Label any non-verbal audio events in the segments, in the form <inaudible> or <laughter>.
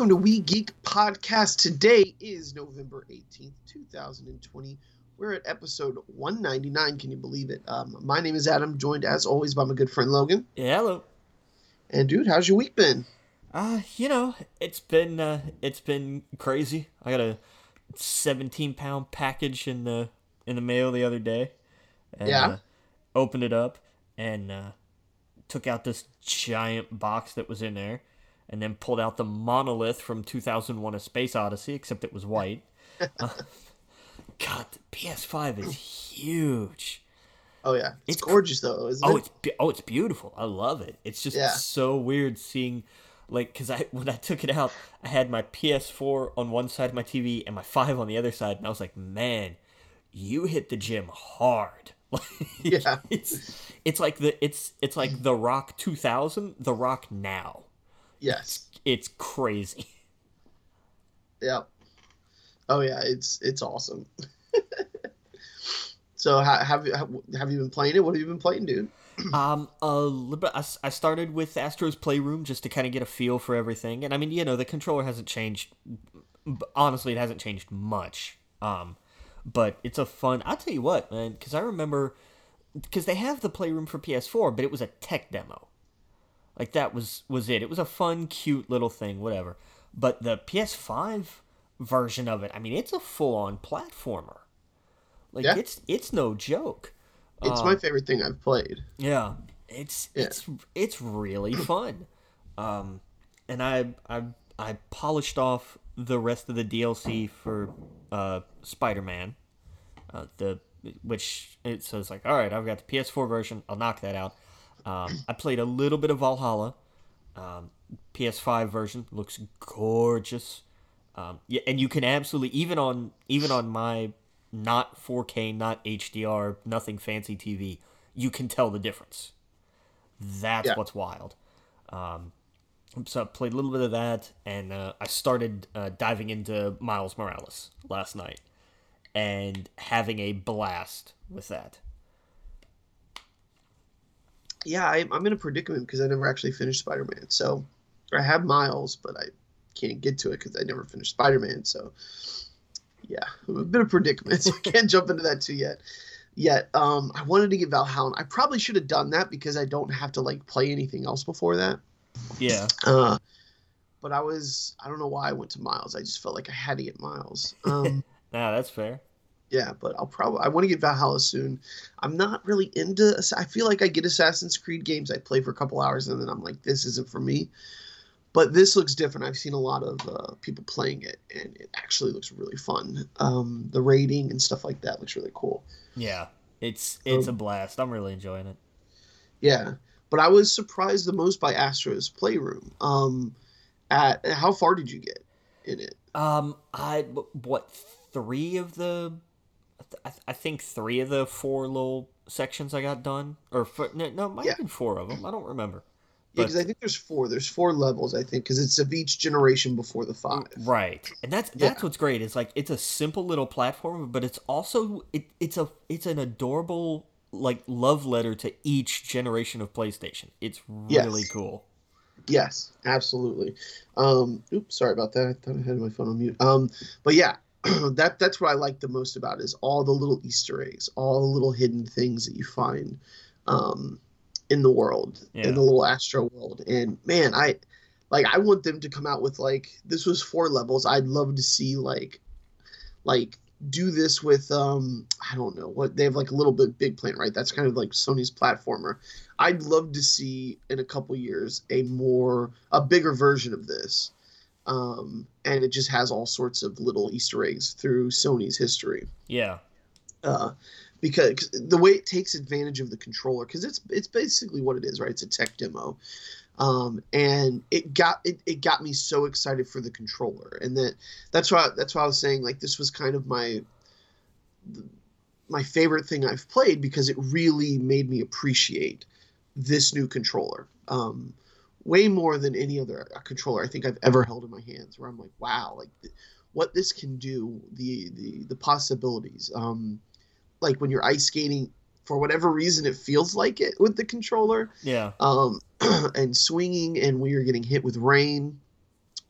Welcome to We Geek Podcast. Today is November 18th, 2020. We're at episode 199. Can you believe it? Um, my name is Adam, joined as always by my good friend Logan. Yeah, hello. And dude, how's your week been? Uh, you know, it's been uh, it's been crazy. I got a 17 pound package in the in the mail the other day. And, Yeah. Uh, opened it up and uh, took out this giant box that was in there, and then pulled out the monolith from 2001: A Space Odyssey, except it was white. Uh, <laughs> <laughs> God, the PS5 is huge. Oh yeah, it's, It's gorgeous though, isn't Oh, it? it's oh, it's beautiful. I love it. It's just Yeah. so weird seeing, like, cause I <laughs> when I took it out, I had my PS4 on one side of my TV and my five on the other side, and I was like, man, you hit the gym hard. Like, Yeah. it's it's like the it's it's like the Rock 2000, the Rock now. Yes. It's crazy. <laughs> Yeah. Oh yeah, it's it's awesome. <laughs> so ha- have you have, have you been playing it? What have you been playing, dude? <clears throat> Um, a little bit. I started with Astro's Playroom just to kind of get a feel for everything, and I mean, you know, the controller hasn't changed. Honestly, it hasn't changed much. Um, but it's a fun. I'll tell you what, man, because I remember because they have the Playroom for PS4, but it was a tech demo. Like that was was it. It was a fun, cute little thing, whatever. But the PS5 version of it, I mean, it's a full on platformer. Like Yeah. it's it's no joke. It's Um, my favorite thing I've played. yeah, it's Yeah. it's it's really fun. Um, and I I I polished off the rest of the DLC for uh Spider-Man. Uh, the which it says like, all right, I've got the PS4 version. I'll knock that out. Um, I played a little bit of Valhalla. Um, PS5 version looks gorgeous. Um, yeah, and you can absolutely even on even on my not 4K, not HDR, nothing fancy TV, you can tell the difference. That's Yeah. what's wild. Um, so I played a little bit of that, and uh, I started uh, diving into Miles Morales last night, and having a blast with that. Yeah, I, I'm in a predicament because I never actually finished Spider-Man. So I have Miles, but I can't get to it because I never finished Spider-Man. So yeah, I'm a bit of predicament. <laughs> So I can't jump into that too yet. Yet, um, I wanted to get Valhalla. I probably should have done that because I don't have to like play anything else before that. Yeah, Uh, but I was I don't know why I went to Miles. I just felt like I had to get Miles. Um, <laughs> nah, that's fair. Yeah, but I'll probably I want to get Valhalla soon. I'm not really into. I feel like I get Assassin's Creed games. I play for a couple hours and then I'm like, this isn't for me. But this looks different. I've seen a lot of uh, people playing it, and it actually looks really fun. Um, the rating and stuff like that looks really cool. Yeah, it's it's a Um, blast. I'm really enjoying it. Yeah, but I was surprised the most by Astro's Playroom. Um, at how far did you get in it? Um, I what three of the, I, th- I think three of the four little sections I got done, or four, no, no, it might Yeah. have been four of them. I don't remember. Yeah, because I think there's four. There's four levels. I think because it's of each generation before the five. Right, and that's Yeah. that's what's great. It's like it's a simple little platform, but it's also it, it's a it's an adorable like love letter to each generation of PlayStation. It's really Yes. cool. Yes, absolutely. Um, oops, sorry about that. I thought I had my phone on mute. Um, but yeah, <clears throat> that that's what I like the most about it is all the little Easter eggs, all the little hidden things that you find um, in the world, Yeah. in the little Astro world. And man, I like I want them to come out with like this was four levels. I'd love to see like like do this with um I don't know what they have like a LittleBigPlanet, right? That's kind of like Sony's platformer. I'd love to see in a couple years a more a bigger version of this. Um, and it just has all sorts of little Easter eggs through Sony's history. Yeah, Uh, because 'cause the way it takes advantage of the controller, because it's it's basically what it is, right? It's a tech demo. um, and it got it, it got me so excited for the controller, and that that's why that's why I was saying like this was kind of my my favorite thing I've played because it really made me appreciate this new controller. Um, way more than any other controller I think I've ever held in my hands. Where I'm like, wow, like what this can do, the the the possibilities. Um, like when you're ice skating, for whatever reason, it feels like it with the controller. Yeah. Um, <clears throat> and swinging, and when you're getting hit with rain,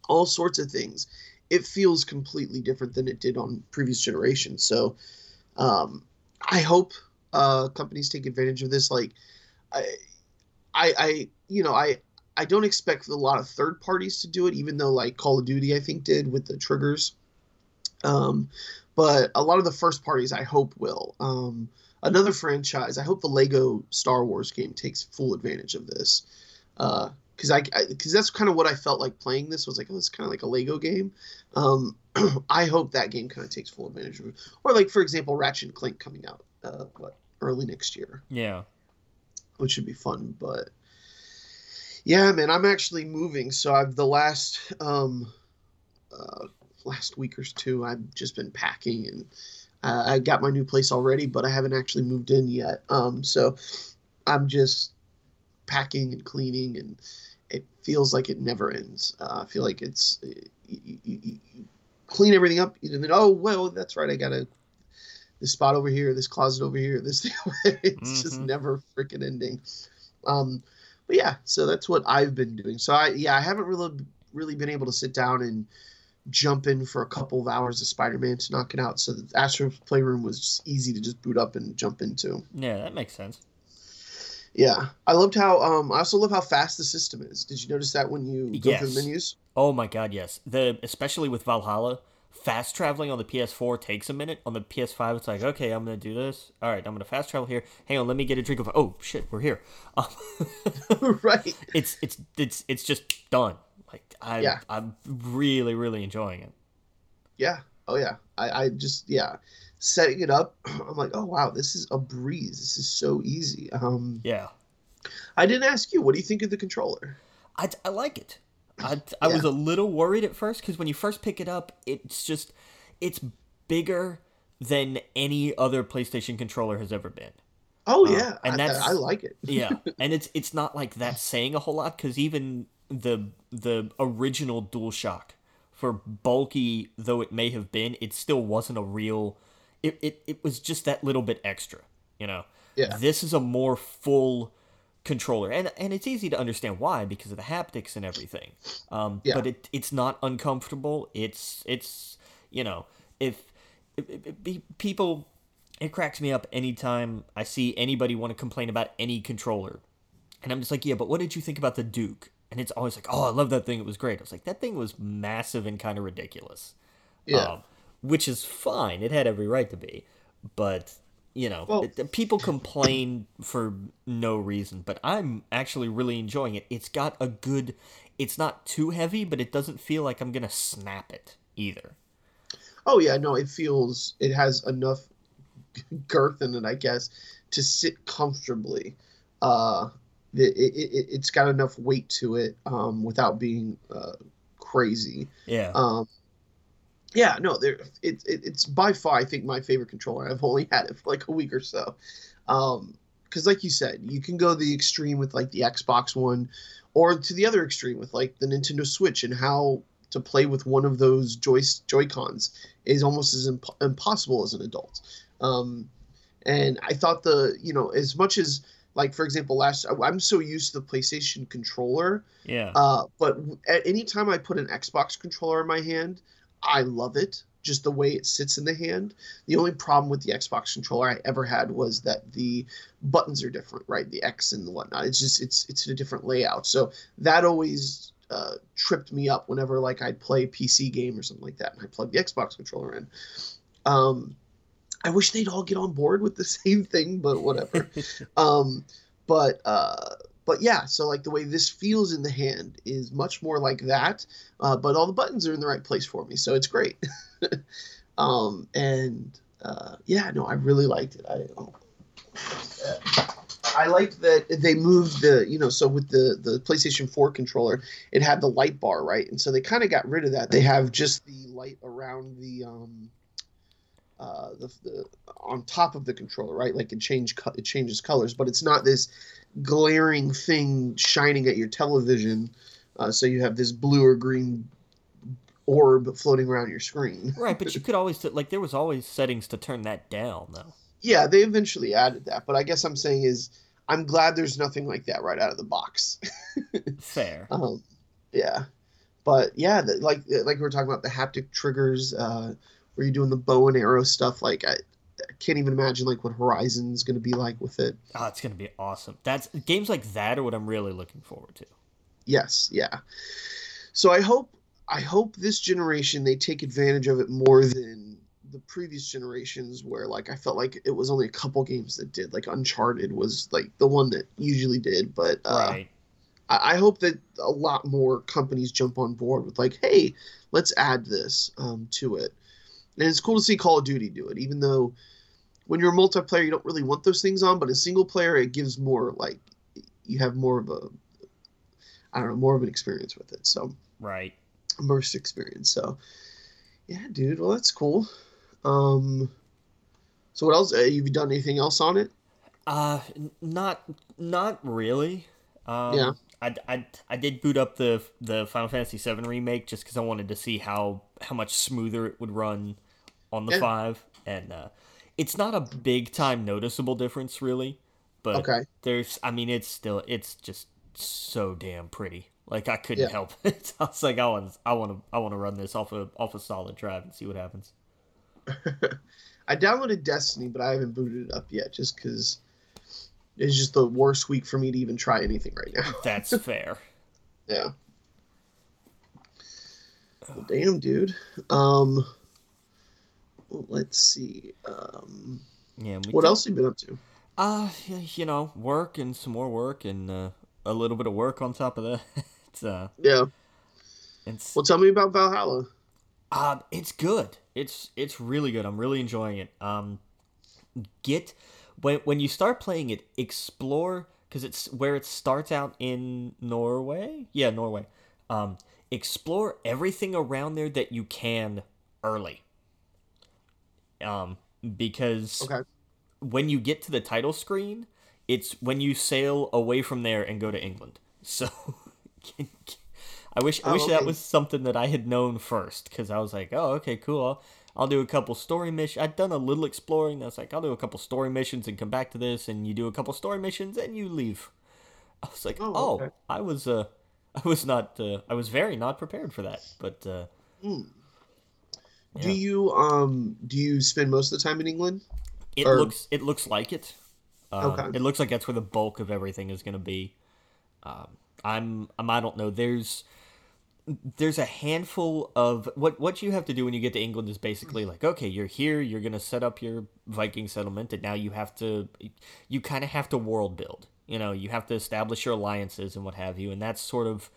all sorts of things. It feels completely different than it did on previous generations. So, um, I hope uh, companies take advantage of this. Like, I, I, I, you know, I, I don't expect a lot of third parties to do it, even though like Call of Duty, I think, did with the triggers. Um, but a lot of the first parties, I hope, will. Um, another franchise, I hope the Lego Star Wars game takes full advantage of this. Because uh, I, because that's kind of what I felt like playing this was like, oh, it's kind of like a Lego game. Um, <clears throat> I hope that game kind of takes full advantage of it. Or like, for example, Ratchet and Clank coming out, uh, what, early next year. Yeah. Which should be fun, but yeah, man, I'm actually moving. So I've the last um, uh, last week or two, I've just been packing and uh, I got my new place already, but I haven't actually moved in yet. Um, so I'm just packing and cleaning, and it feels like it never ends. Uh, I feel like it's you, you, you clean everything up, and then oh well, that's right, I gotta this spot over here, this closet over here, this thing. <laughs> it's mm-hmm. just never freaking ending. Um, but yeah, so that's what I've been doing. So I yeah, I haven't really really been able to sit down and jump in for a couple of hours of Spider-Man to knock it out. So the Astro Playroom was just easy to just boot up and jump into. Yeah, that makes sense. Yeah, I loved how. Um, I also love how fast the system is. Did you notice that when you go yes. through the menus? Oh my god, yes. The especially with Valhalla, fast traveling on the PS4 takes a minute. On the PS5, it's like, okay, I'm gonna do this. All right, I'm gonna fast travel here. Hang on, let me get a drink of. Oh shit, we're here. <laughs> Um, <laughs> right. It's it's it's it's just done. Like I yeah. I'm really really enjoying it. Yeah. Oh yeah. I I just yeah. Setting it up, <clears throat> I'm like, oh wow, this is a breeze. This is so easy. Um. Yeah. I didn't ask you. What do you think of the controller? I, I like it. I, I yeah. was a little worried at first because when you first pick it up, it's just it's bigger than any other PlayStation controller has ever been. Oh uh, yeah, and that's I, I like it. yeah, <laughs> and it's it's not like that saying a whole lot because even the the original DualShock, for bulky though it may have been, it still wasn't a real. It it, it was just that little bit extra, you know. Yeah. This is a more full controller, and and it's easy to understand why because of the haptics and everything. Um, yeah. But it it's not uncomfortable. It's it's you know if, if, if people it cracks me up anytime I see anybody want to complain about any controller. And I'm just like, yeah, but what did you think about the Duke? And it's always like, oh, I love that thing. It was great. I was like, that thing was massive and kind of ridiculous. Yeah. Um, which is fine. It had every right to be. But you know, well, it, people complain for no reason, but I'm actually really enjoying it. It's got a good, it's not too heavy, but it doesn't feel like I'm gonna snap it either. Oh yeah, no, it feels it has enough girth in it, I guess, to sit comfortably. Uh, it, it, it has got enough weight to it um, without being uh, crazy. Yeah. Um, yeah, no, there it, it, it's by far I think my favorite controller. I've only had it for like a week or so. Um, because like you said, you can go the extreme with like the Xbox One, or to the other extreme with like the Nintendo Switch, and how to play with one of those joy Joy Cons is almost as imp- impossible as an adult. Um, and I thought the you know as much as like for example last i'm so used to the playstation controller yeah uh, but at any time i put an xbox controller in my hand I love it, just the way it sits in the hand. The only problem with the Xbox controller I ever had was that the buttons are different, right? The X and the whatnot. It's just it's it's a different layout. So that always uh, tripped me up whenever like I'd play a PC game or something like that, and I plug the Xbox controller in. Um, I wish they'd all get on board with the <laughs> same thing, but whatever. <laughs> um, but uh, but yeah, so like the way this feels in the hand is much more like that, uh, but all the buttons are in the right place for me, so it's great. <laughs> um, and uh, yeah, no, I really liked it. I, oh, I liked that they moved the you know so with the the PlayStation 4 controller it had the light bar right and so they kind of got rid of that they have just the light around the um uh the, the on top of the controller right like it change it changes colors but it's not this glaring thing shining at your television uh, so you have this blue or green orb floating around your screen <laughs> right but you could always like there was always settings to turn that down though yeah, they eventually added that, but I guess I'm saying is I'm glad there's nothing like that right out of the box. <laughs> Fair. Um, yeah, but yeah, the, like like we were talking about the haptic triggers, uh, where you're doing the bow and arrow stuff. Like I, I can't even imagine like what Horizon's going to be like with it. Oh, it's going to be awesome. That's games like that are what I'm really looking forward to. Yes, yeah. So I hope I hope this generation they take advantage of it more than the previous generations where like I felt like it was only a couple games that did. Like Uncharted was like the one that usually did, but uh, right. I, I hope that a lot more companies jump on board with like, hey, let's add this um, to it. And it's cool to see Call of Duty do it, even though when you're a multiplayer, you don't really want those things on, but a single player, it gives more like you have more of a I don't know, more of an experience with it. So right, immersed experience. So yeah, dude. Well, that's cool. Um, so what else? Have uh, you done anything else on it? Uh, not not really. Um, yeah. I, I, I did boot up the the Final Fantasy VII remake just because I wanted to see how how much smoother it would run on the yeah. five, and uh, it's not a big time noticeable difference really, but okay. there's I mean it's still it's just so damn pretty. Like I couldn't yeah. help <laughs> it. I was like I want I want to I want to run this off a off a solid drive and see what happens. <laughs> I downloaded Destiny, but I haven't booted it up yet, just because it's just the worst week for me to even try anything right now. <laughs> That's fair. Yeah. Well, damn, dude. Um, let's see. Um, yeah. what else have you been up to? Uh, you know, work and some more work and uh, a little bit of work on top of that. <laughs> it's, uh, yeah. It's, well, tell me about Valhalla. Um, it's good. It's it's really good. I'm really enjoying it. Um, get when when you start playing it, explore because it's where it starts out in Norway. Yeah, Norway. Um, explore everything around there that you can early. Um, because okay. when you get to the title screen, it's when you sail away from there and go to England. So <laughs> I wish I wish okay. that was something that I had known first because I was like, oh, okay, cool. I'll, I'll do a couple story missions. I'd done a little exploring. That's like I'll do a couple story missions and come back to this, and you do a couple story missions and you leave. <laughs> I was like, oh, oh okay. I was uh, <laughs> I was not uh, I was very not prepared for that, but uh, mm. Yeah. do you um do you spend most of the time in England? It or... looks it looks like it. Uh, okay. It looks like that's where the bulk of everything is going to be. Um, I'm, I'm I don't know. There's there's a handful of what what you have to do when you get to England is basically like okay you're here you're gonna set up your Viking settlement and now you have to you kind of have to world build you know you have to establish your alliances and what have you and that's sort of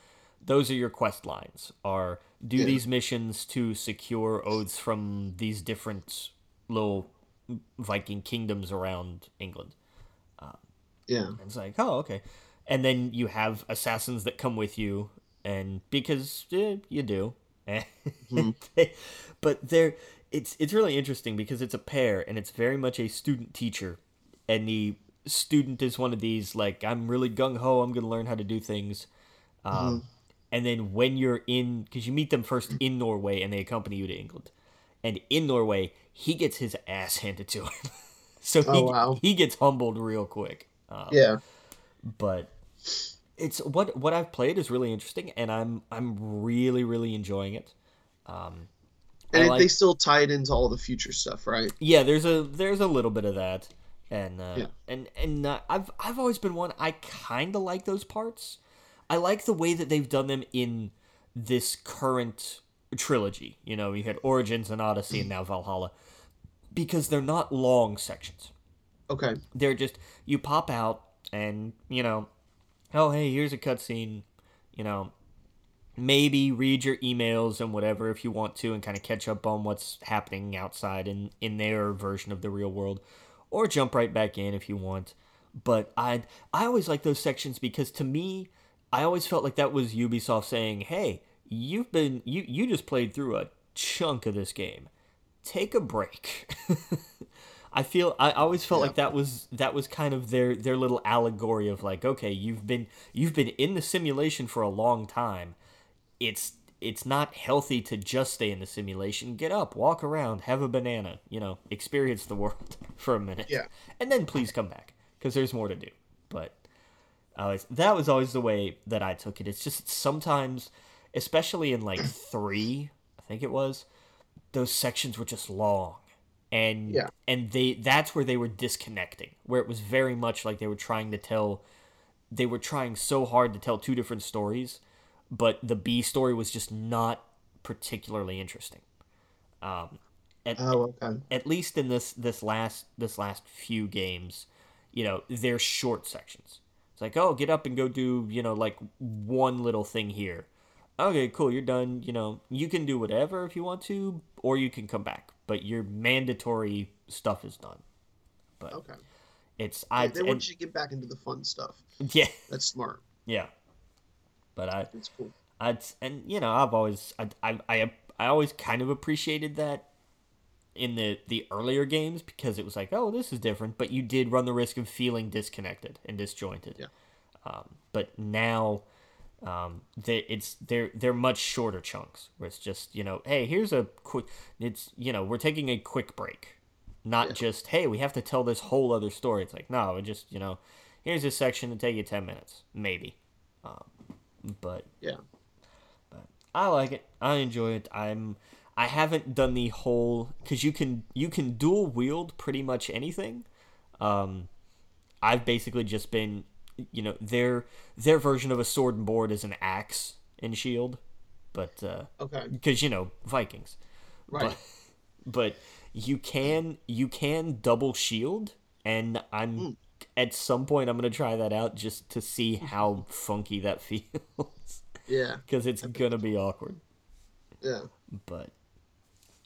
those are your quest lines are do yeah. these missions to secure oaths from these different little Viking kingdoms around England um, yeah it's like oh okay and then you have assassins that come with you and because eh, you do. mm-hmm. <laughs> but they're it's it's really interesting because it's a pair and it's very much a student teacher and the student is one of these like I'm really gung ho I'm gonna learn how to do things um, mm-hmm. And then when you're in because you meet them first in Norway and they accompany you to England and in Norway he gets his ass handed to him <laughs> so he, oh, wow. he gets humbled real quick um, yeah but it's what what I've played is really interesting, and I'm I'm really really enjoying it. Um, and like, they still tie it into all the future stuff, right? Yeah, there's a there's a little bit of that, and uh, yeah. and and uh, I've I've always been one I kind of like those parts. I like the way that they've done them in this current trilogy. You know, you had Origins and Odyssey, and now Valhalla, because they're not long sections. Okay. They're just you pop out, and you know oh hey here's a cutscene you know maybe read your emails and whatever if you want to and kind of catch up on what's happening outside in in their version of the real world or jump right back in if you want but I I always like those sections because to me, I always felt like that was Ubisoft saying, "Hey, you've been you you just played through a chunk of this game. Take a break." <laughs> I feel I always felt Yeah. like that was that was kind of their their little allegory of like, okay, you've been you've been in the simulation for a long time. It's it's not healthy to just stay in the simulation. Get up, walk around, have a banana, you know, experience the world <laughs> for a minute. Yeah. And then please come back because there's more to do. But always that was always the way that I took it. It's just sometimes, especially in like <clears throat> three, I think it was, those sections were just long, and Yeah. and they that's where they were disconnecting, where it was very much like they were trying to tell, they were trying so hard to tell two different stories, but the B story was just not particularly interesting. Um, at, Oh, okay. at least in this this last this last few games, you know, they're short sections. It's like, oh, get up and go do, you know, like one little thing here. Okay, cool, you're done. You know, you can do whatever if you want to, or you can come back. But your mandatory stuff is done. But Okay. it's I they and- want you to get back into the fun stuff. yeah That's smart. yeah. But I That's cool. I'd and you know I've always I I I, I always kind of appreciated that in the the earlier games because it was like oh this is different but you did run the risk of feeling disconnected and disjointed Yeah. um, but now um, they, it's they're they're much shorter chunks where it's just you know hey here's a quick it's you know we're taking a quick break not Yeah. just hey we have to tell this whole other story it's like no it just you know here's this section to take you 10 minutes maybe um, but Yeah. But I like it. I enjoy it. I'm I haven't done the whole cuz you can you can dual wield pretty much anything. Um I've basically just been you know their their version of a sword and board is an axe and shield. But uh Okay. cuz you know Vikings. Right. But but you can you can double shield and I'm Hmm. at some point I'm going to try that out just to see how funky that <laughs> feels yeah. <laughs> because it's gonna be awkward. Yeah. But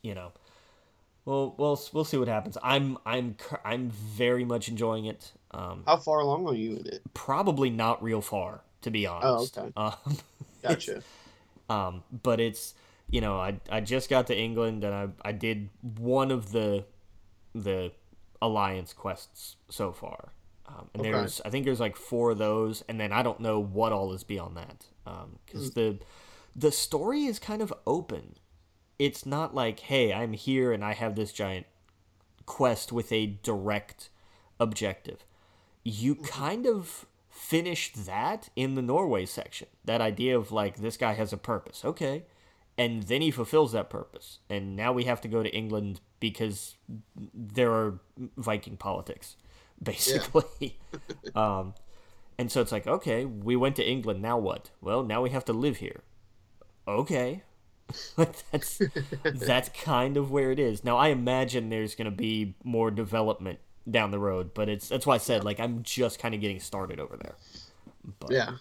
you know, well, we'll we'll see what happens. I'm I'm I'm very much enjoying it. Um, How far along are you in it? probably not real far to be honest. okay. <laughs> Um, Gotcha. um, but it's you know I I just got to England and I I did one of the the alliance quests so far. Um, and Okay. there's I think there's like four of those, and then I don't know what all is beyond that. um, Because the the story is kind of open. It's not like hey I'm here and I have this giant quest with a direct objective. You kind of finished that in the Norway section. That idea of like this guy has a purpose. Okay. And then he fulfills that purpose. And now we have to go to England because there are Viking politics, <laughs> basically. <laughs> um, and so it's like, okay, we went to England. Now what? Well, now we have to live here. Okay. <laughs> like that's that's kind of where it is. Now I imagine there's gonna be more development down the road, but it's that's why I said like I'm just kind of getting started over there. But Yeah.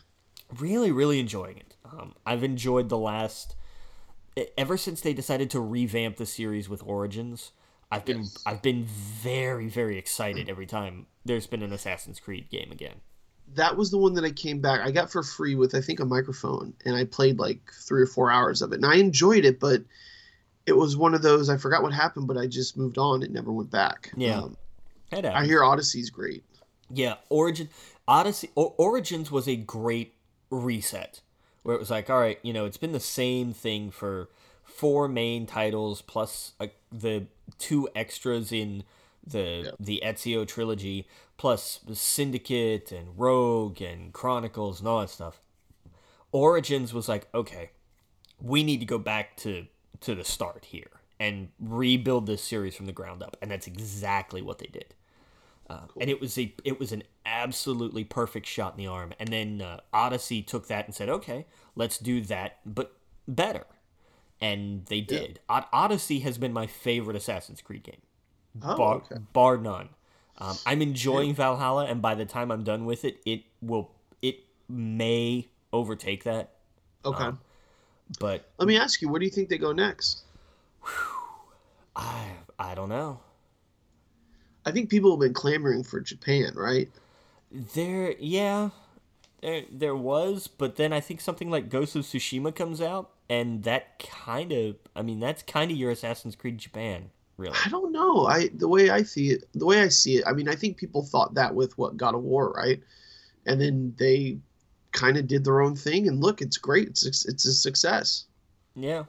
really, really enjoying it. Um, I've enjoyed the last ever since they decided to revamp the series with Origins. I've been Yes. I've been very very excited every time there's been an Assassin's Creed game again. That was the one that I came back. I got for free with I think a microphone, and I played like three or four hours of it, and I enjoyed it. But it was one of those I forgot what happened, but I just moved on. It never went back. Yeah. Um, I hear Odyssey's great. Yeah, Origin Odyssey o- Origins was a great reset where it was like, all right, you know, it's been the same thing for four main titles plus uh, the two extras in the Yeah. the Ezio trilogy plus Syndicate and Rogue and Chronicles and all that stuff. Origins was like, okay, we need to go back to to the start here and rebuild this series from the ground up, and that's exactly what they did. Uh, And it was a it was an absolutely perfect shot in the arm. And then uh, Odyssey took that and said, okay, let's do that, but better. And they did. Od- Odyssey has been my favorite Assassin's Creed game, Oh, bar, okay. bar none. Um, I'm enjoying Valhalla, and by the time I'm done with it, it will it may overtake that. Okay. um, But Let me ask you, where do you think they go next? I I don't know. I think people have been clamoring for Japan, right? There, yeah, there there was, but then I think something like Ghost of Tsushima comes out, and that kind of, I mean, that's kind of your Assassin's Creed Japan, really. I don't know. I the way I see it, the way I see it, I mean, I think people thought that with what God of War, right? And then they kind of did their own thing, and look, it's great. It's it's a success. Yeah.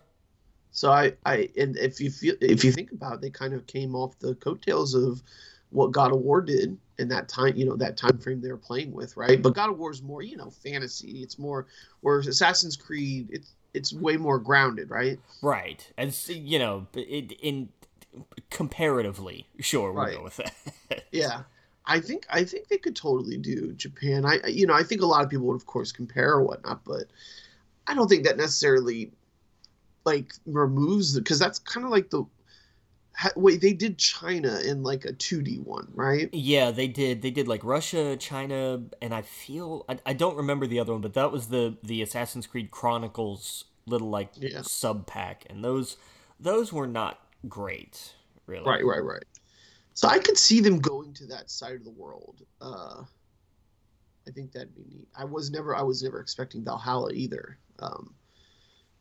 So I, I, and if you feel, if you think about it, they kind of came off the coattails of what God of War did in that time, you know, that time frame they were playing with, right? But God of War is more, you know, fantasy. It's more, whereas Assassin's Creed, it's it's way more grounded, right? Right. and you know, it, in comparatively, sure, we'll Right. go with that. <laughs> Yeah. I think I think they could totally do Japan. I you know I think a lot of people would of course compare or whatnot, but I don't think that necessarily like removes because that's kind of like the wait they did China in like a two D one, right? Yeah, they did. They did like Russia, China, and I feel I, I don't remember the other one, but that was the the Assassin's Creed Chronicles little like Yeah. sub pack, and those those were not great, really. Right, right, right. So I could see them going to that side of the world. Uh, I think that'd be neat. I was never, I was never expecting Valhalla either. Um,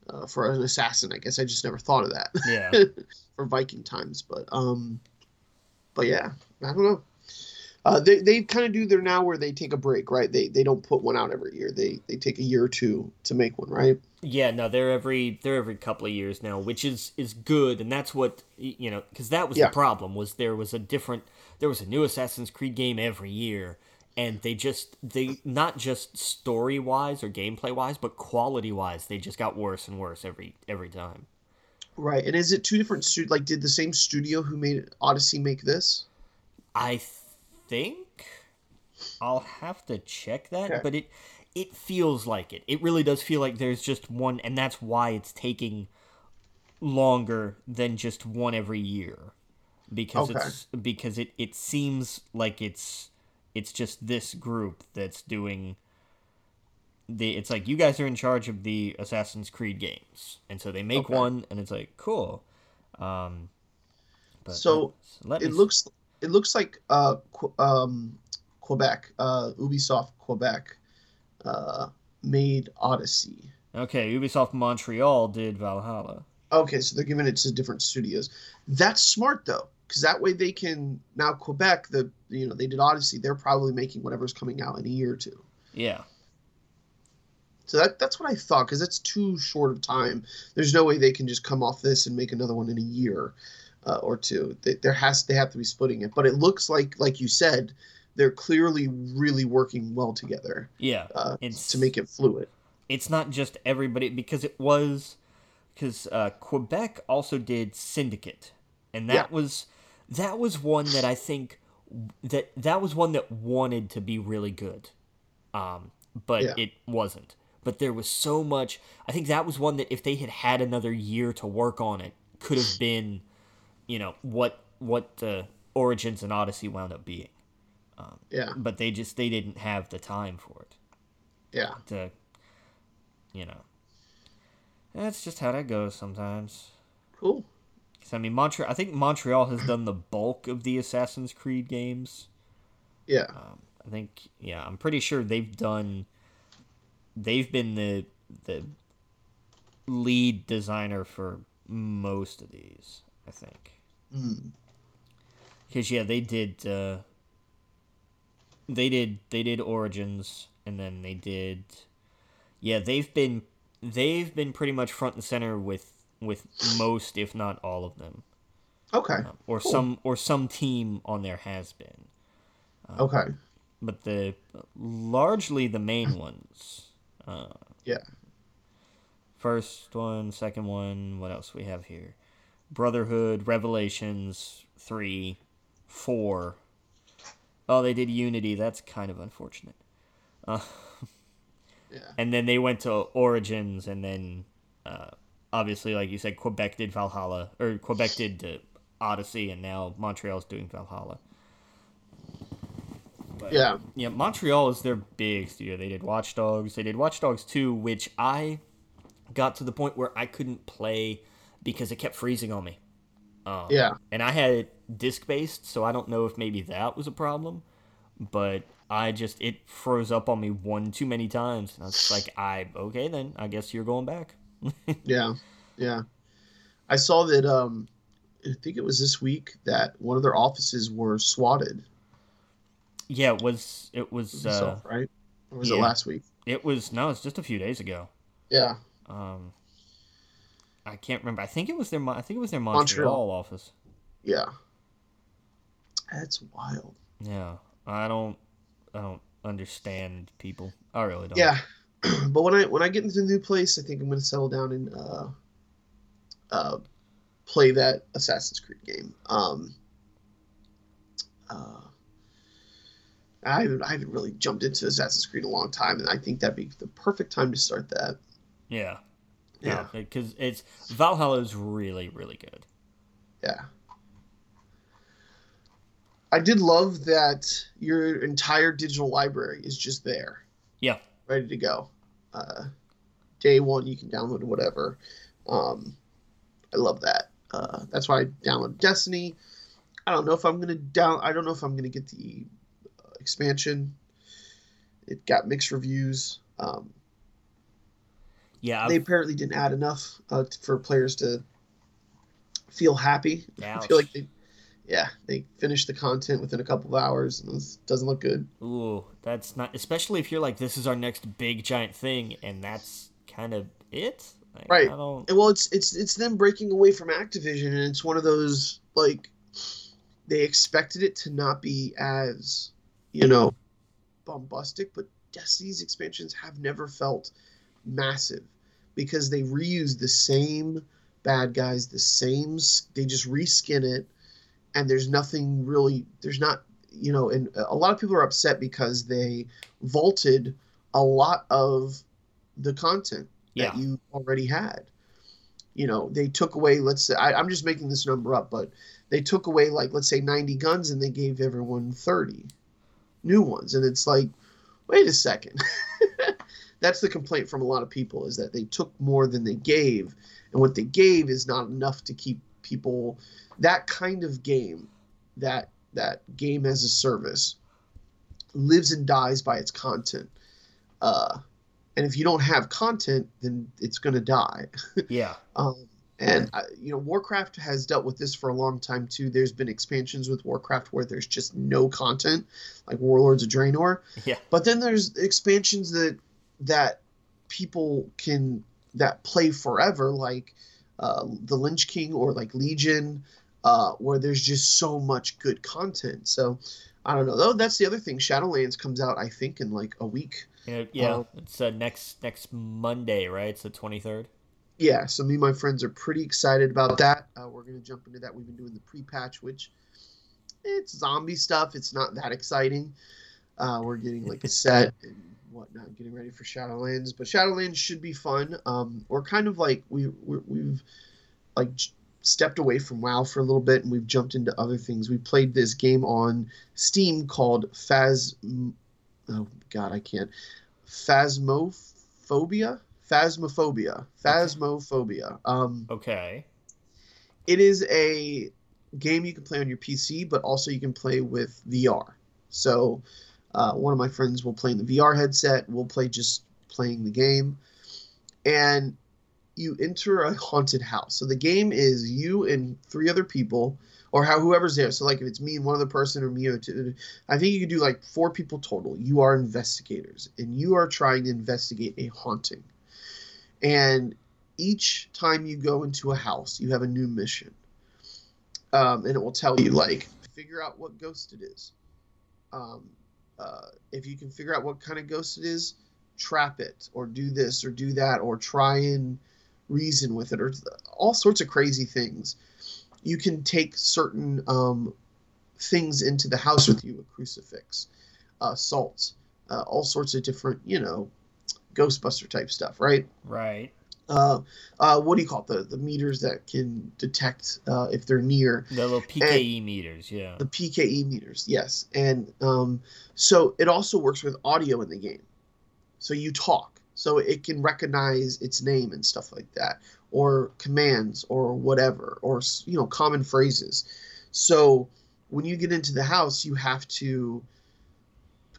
uh, for an assassin, I guess I just never thought of that Yeah. <laughs> for Viking times. But um, but yeah, I don't know. Uh, they they kind of do their now where they take a break, right? They they don't put one out every year. They they take a year or two to make one, right? Yeah, no, they're every they're every couple of years now, which is is good, and that's what you know, because that was Yeah. the problem was there was a different there was a new Assassin's Creed game every year, and they just they not just story wise or gameplay wise, but quality wise, they just got worse and worse every every time. Right. And is it two different stu- like did the same studio who made Odyssey make this? I think I'll have to check that, Okay. but it it feels like it. It really does feel like there's just one, and that's why it's taking longer than just one every year, because Okay. it's because it it seems like it's it's just this group that's doing. The, it's like you guys are in charge of the Assassin's Creed games, and so they make Okay. one, and it's like cool. Um, but So, let me it s- looks it looks like uh Qu- um Quebec uh Ubisoft Quebec uh made Odyssey. Okay, Ubisoft Montreal did Valhalla. Okay, so they're giving it to different studios. That's smart though, because that way they can now Quebec the you know they did Odyssey. They're probably making whatever's coming out in a year or two. Yeah. So that that's what I thought because it's too short of time. There's no way they can just come off this and make another one in a year uh, or two. They, there has they have to be splitting it. But it looks like like you said, they're clearly really working well together Yeah. uh, to make it fluid. It's not just everybody because it was because uh, Quebec also did Syndicate, and that Yeah. was that was one that I think that that was one that wanted to be really good, um, but Yeah. it wasn't. But there was so much. I think that was one that if they had had another year to work on it, could have been, you know, what what the Origins and Odyssey wound up being. Yeah, But they just they didn't have the time for it. yeah, to you know. That's just how that goes sometimes. Cool. 'Cause, i mean montreal i think montreal has done the bulk of the assassin's creed games. Yeah, um, i think yeah i'm pretty sure they've done they've been the the lead designer for most of these i think Mm. because yeah they did uh they did they did origins and then they did yeah they've been they've been pretty much front and center with with most if not all of them okay, Um, or Cool. some or some team on there has been okay, but the largely the main <clears throat> ones uh yeah, first one second one what else we have here brotherhood revelations 3, 4. Oh, they did unity that's kind of unfortunate uh, <laughs> yeah, and then they went to origins and then uh, obviously like you said quebec did valhalla or quebec did uh, odyssey and now montreal's doing valhalla but, yeah. yeah, Montreal is their big studio. They did Watch Dogs. They did Watch Dogs 2, which I got to the point where I couldn't play because it kept freezing on me. Um, Yeah. And I had it disc based, so I don't know if maybe that was a problem. But I just it froze up on me one too many times. And I was like, I okay then. I guess you're going back. <laughs> yeah, yeah. I saw that. Um, I think it was this week that one of their offices were swatted. Yeah, it was. It was uh, right. Or was yeah, it last week? It was no. It's just a few days ago. Yeah. Um, I can't remember. I think it was their. I think it was their Montreal, Montreal. office. Yeah. That's wild. Yeah, I don't. I don't understand people. I really don't. Yeah, <clears throat> but when I when I get into the new place, I think I'm going to settle down and uh, uh, play that Assassin's Creed game. Um, uh, I haven't, I haven't really jumped into Assassin's Creed in a long time, and I think that'd be the perfect time to start that. Yeah, yeah, because it's Valhalla is really really good. Yeah. I did love that your entire digital library is just there. Yeah. Ready to go. Uh, day one, you can download whatever. Um, I love that. Uh, that's why I downloaded Destiny. I don't know if I'm gonna down. I don't know if I'm gonna get the uh, expansion. It got mixed reviews. Um, yeah, they apparently didn't add enough uh, for players to feel happy. Ouch. <laughs> I feel like they, yeah, they finished the content within a couple of hours, and it doesn't look good. Ooh, that's not. Especially if you're like, this is our next big giant thing, and that's kind of it. Like, right. Well, it's it's it's them breaking away from Activision, and it's one of those like they expected it to not be as you know bombastic, but Destiny's expansions have never felt massive because they reuse the same bad guys, the same. They just reskin it, and there's nothing really. There's not, you know, and a lot of people are upset because they vaulted a lot of the content yeah. that you already had. You know, they took away. Let's say I, I'm just making this number up, but they took away like let's say 90 guns and they gave everyone 30 new ones, and it's like, wait a second. <laughs> that's the complaint from a lot of people is that they took more than they gave. And what they gave is not enough to keep people that kind of game that that game as a service lives and dies by its content. Uh, and if you don't have content then it's going to die. <laughs> Yeah. Um, and uh, you know warcraft has dealt with this for a long time too. There's been expansions with warcraft where there's just no content like warlords of draenor. Yeah. But then there's expansions that that people can that play forever, like uh, the Lich King or like Legion, uh, where there's just so much good content. So I don't know. Though that's the other thing. Shadowlands comes out, I think, in like a week. Yeah, yeah. Uh, it's uh, next next Monday, right? It's the twenty third. Yeah, so me and my friends are pretty excited about that. Uh, we're gonna jump into that. We've been doing the pre-patch, which it's zombie stuff. It's not that exciting. Uh, we're getting like a <laughs> set and whatnot, getting ready for Shadowlands. But Shadowlands should be fun. Um, we're kind of like we we have like stepped away from WoW for a little bit, and we've jumped into other things. We played this game on Steam called Phas. Oh God, I can't. Phasmophobia. Phasmophobia. Phasmophobia. Um, okay. It is a game you can play on your PC, but also you can play with VR. So uh, one of my friends will play in the VR headset. We'll play just playing the game, and you enter a haunted house. So the game is you and three other people, or how whoever's there. So like if it's me and one other person, or me or two, I think you can do like four people total. You are investigators, and you are trying to investigate a haunting. And each time you go into a house, you have a new mission, um, and it will tell you like figure out what ghost it is. Um, uh, if you can figure out what kind of ghost it is, trap it or do this or do that or try and reason with it or all sorts of crazy things. You can take certain um, things into the house with you a crucifix, uh, salt, uh, all sorts of different, you know, Ghostbuster type stuff, right? Right uh, uh, what do you call it? The the meters that can detect uh, if they're near. The little PKE and meters, yeah. The PKE meters, yes, and um, so it also works with audio in the game. So you talk, so it can recognize its name and stuff like that, or commands, or whatever, or you know, common phrases. So when you get into the house, you have to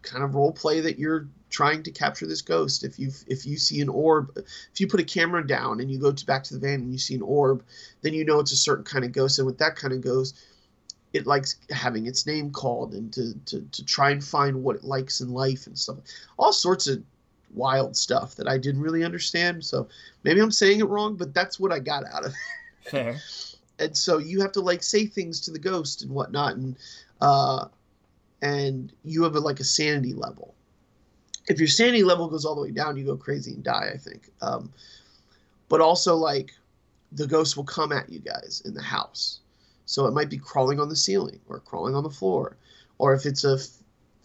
kind of role play that you're trying to capture this ghost. If you if you see an orb, if you put a camera down and you go to back to the van and you see an orb, then you know it's a certain kind of ghost. And with that kind of ghost, it likes having its name called and to, to, to try and find what it likes in life and stuff. All sorts of wild stuff that I didn't really understand. So maybe I'm saying it wrong, but that's what I got out of it. Fair. <laughs> and so you have to like say things to the ghost and whatnot, and uh, and you have a, like a sanity level. If your sanity level goes all the way down, you go crazy and die. I think. Um, but also like the ghost will come at you guys in the house so it might be crawling on the ceiling or crawling on the floor. Or if it's a,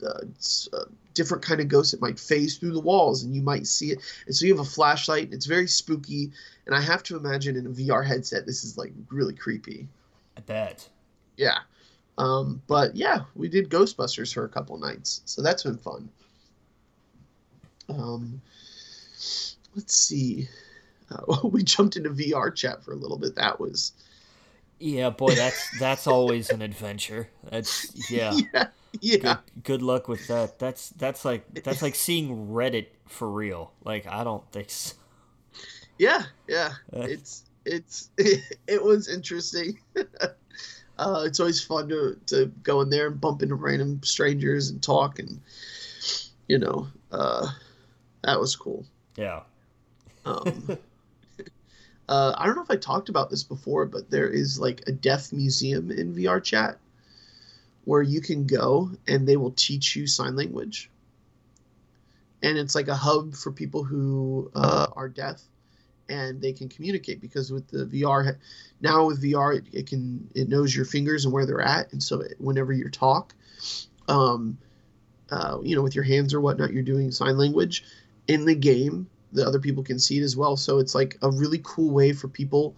uh, a different kind of ghost, it might phase through the walls and you might see it. And so you have a flashlight. And It's very spooky. And I have to imagine in a VR headset, this is like really creepy. I bet. Yeah. Um, but yeah, we did Ghostbusters for a couple nights. So that's been fun. Um, let's see. Uh, <laughs> we jumped into VRChat for a little bit. That was yeah, boy, that's that's always an adventure. That's <laughs> yeah. yeah. Yeah. Good, good, luck with that. That's that's like that's like seeing Reddit for real. Like I don't think so. Yeah, yeah. <laughs> Uh, it's it's it, it was interesting. uh, it's always fun to to go in there and bump into random strangers and talk and you know, uh, that was cool. Yeah. Um, <laughs> uh, I don't know if I talked about this before, but there is like a deaf museum in VRChat where you can go and they will teach you sign language. And it's like a hub for people who uh, are deaf and they can communicate because with the VR now with VR it, it, can it knows your fingers and where they're at and so it, whenever you talk um, uh, you know with your hands or whatnot you're doing sign language in the game the other people can see it as well. So it's like a really cool way for people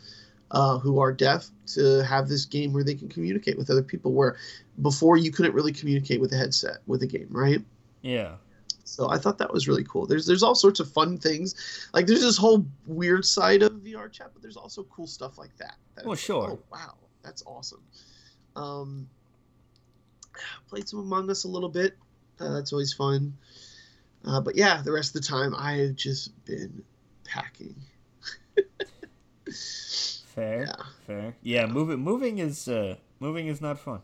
uh, who are deaf to have this game where they can communicate with other people. Where before you couldn't really communicate with a headset with a game, right? Yeah. So I thought that was really cool. There's there's all sorts of fun things. Like there's this whole weird side of VRChat, but there's also cool stuff like that. that well, sure. oh wow, that's awesome. Um, played some Among Us a little bit. Uh, that's always fun. Uh, but yeah, the rest of the time I've just been packing. <laughs> fair, yeah. fair. Yeah, moving moving is uh, moving is not fun.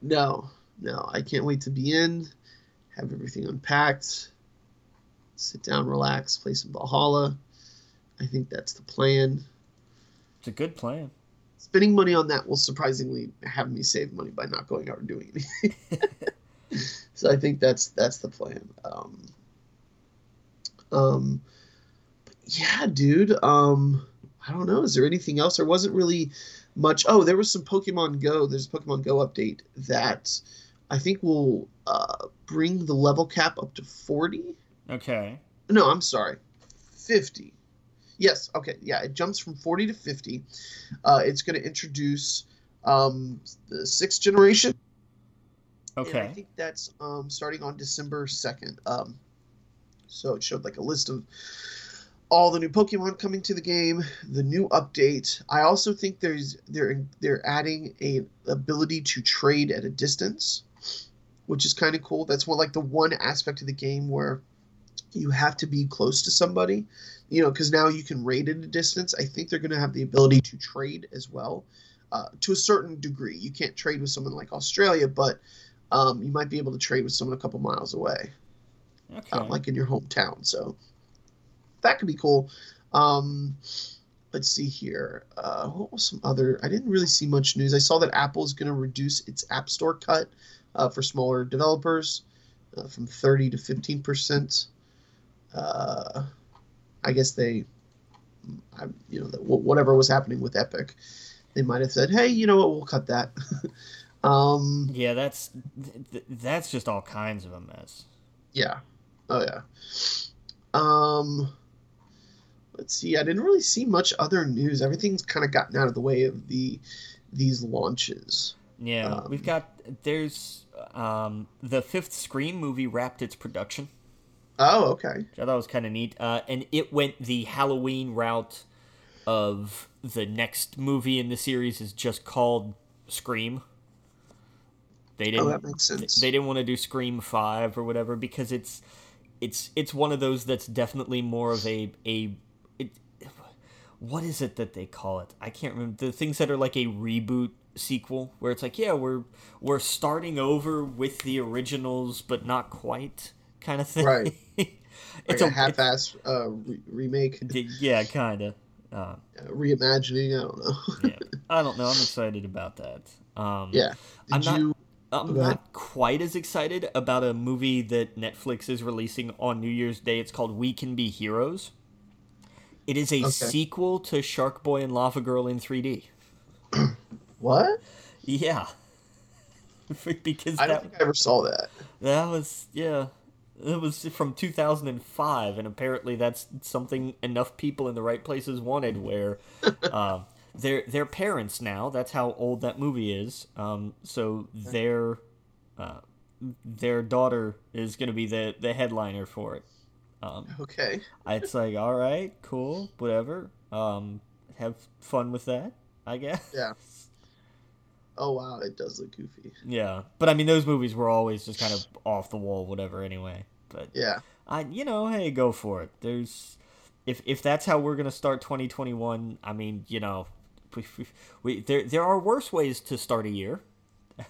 No, no, I can't wait to be in, have everything unpacked, sit down, relax, play some Valhalla. I think that's the plan. It's a good plan. Spending money on that will surprisingly have me save money by not going out and doing anything. <laughs> I think that's that's the plan. Um, um, yeah, dude. Um, I don't know. Is there anything else? There wasn't really much. Oh, there was some Pokemon Go. There's a Pokemon Go update that I think will uh, bring the level cap up to forty. Okay. No, I'm sorry, fifty. Yes. Okay. Yeah, it jumps from forty to fifty. Uh, it's going to introduce um, the sixth generation Okay. And I think that's um, starting on December 2nd. Um, so it showed like a list of all the new Pokemon coming to the game, the new update. I also think there's they're they're adding a ability to trade at a distance, which is kind of cool. That's one like the one aspect of the game where you have to be close to somebody, you know, because now you can raid at a distance. I think they're going to have the ability to trade as well, uh, to a certain degree. You can't trade with someone like Australia, but um, you might be able to trade with someone a couple miles away, okay. um, like in your hometown. So that could be cool. Um, let's see here. Uh, what was some other? I didn't really see much news. I saw that Apple is going to reduce its App Store cut uh, for smaller developers uh, from 30 to 15 percent. Uh, I guess they, I, you know, whatever was happening with Epic, they might have said, "Hey, you know what? We'll cut that." <laughs> Um, yeah, that's th- that's just all kinds of a mess. Yeah. Oh yeah. Um, let's see. I didn't really see much other news. Everything's kind of gotten out of the way of the these launches. Yeah, um, we've got there's um the fifth Scream movie wrapped its production. Oh, okay. I thought was kind of neat. Uh, and it went the Halloween route of the next movie in the series is just called Scream. They didn't. Oh, that makes sense. They didn't want to do Scream Five or whatever because it's it's it's one of those that's definitely more of a a it, what is it that they call it? I can't remember the things that are like a reboot sequel where it's like yeah we're we're starting over with the originals but not quite kind of thing. Right. <laughs> it's like a, a, half-ass uh, re- remake, yeah, kind of. Uh, reimagining. I don't know. yeah, <laughs> I don't know. I'm excited about that. Um, yeah. Did I'm you? I'm not quite as excited about a movie that Netflix is releasing on New Year's Day. It's called We Can Be Heroes. It is a Okay. sequel to Shark Boy and Lava Girl in 3D. <clears throat> What? Yeah. <laughs> because I don't that, think I ever saw that. that was, yeah. It was from 2005, and apparently that's something enough people in the right places wanted. Where <laughs> um, they're they're parents now. That's how old that movie is. Um, so their uh, their daughter is going to be the the headliner for it. Um, Okay. it's like, all right, cool, whatever. Um, have fun with that, I guess. Yeah. Oh wow, it does look goofy. Yeah, but I mean, those movies were always just kind of off the wall, whatever. Anyway, but Yeah. I, you know, hey, go for it. There's, if if that's how we're gonna start 2021, I mean, you know, <laughs> we, there there are worse ways to start a year,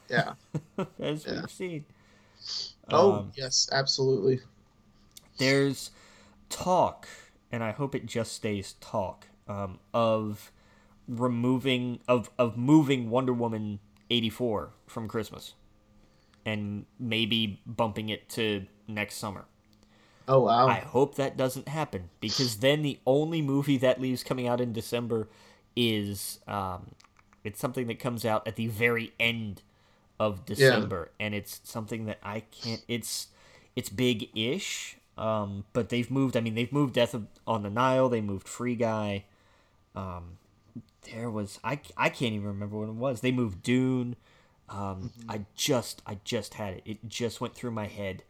Yeah. <laughs> as Yeah. we've seen. Oh Um, yes, absolutely. there's talk, and I hope it just stays talk, um, of removing of of moving Wonder Woman 84 from Christmas and maybe bumping it to next summer. Oh wow. I hope that doesn't happen because then the only movie that leaves coming out in December is um, it's something that comes out at the very end of December, and it's something that I can't. It's it's big ish, um, but they've moved. I mean, they've moved Death of, on the Nile. They moved Free Guy. Um, there was I I can't even remember what it was. They moved Dune. Um, I just I just had it. It just went through my head,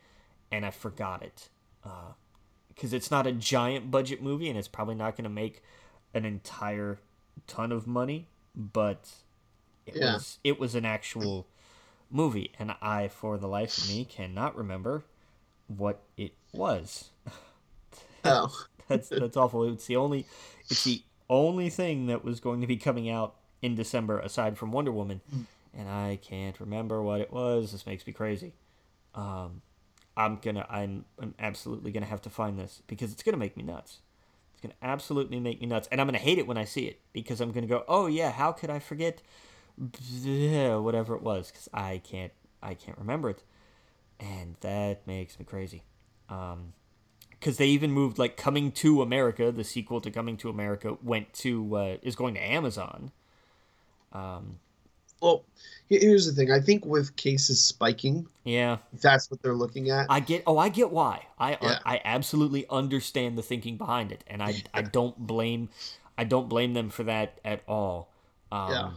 and I forgot it because it's not a giant budget movie and it's probably not going to make an entire ton of money but it Yeah. was it was an actual movie and i for the life of me cannot remember what it was. <laughs> Oh. that's that's awful. It's the only it's the only thing that was going to be coming out in december aside from wonder woman and i can't remember what it was. This makes me crazy. Um i'm gonna i'm i'm absolutely gonna have to find this because it's gonna make me nuts it's gonna absolutely make me nuts. And i'm gonna hate it when i see it because i'm gonna go oh yeah how could i forget whatever it was? Because i can't i can't remember it. And that makes me crazy. Um because they even moved like coming to america the sequel to coming to america went to uh, is going to amazon. Um Well, here's the thing. I think with cases spiking, yeah that's what they're looking at. i get oh i get why i Yeah. i absolutely understand the thinking behind it and i i don't blame i don't blame them for that at all um Yeah.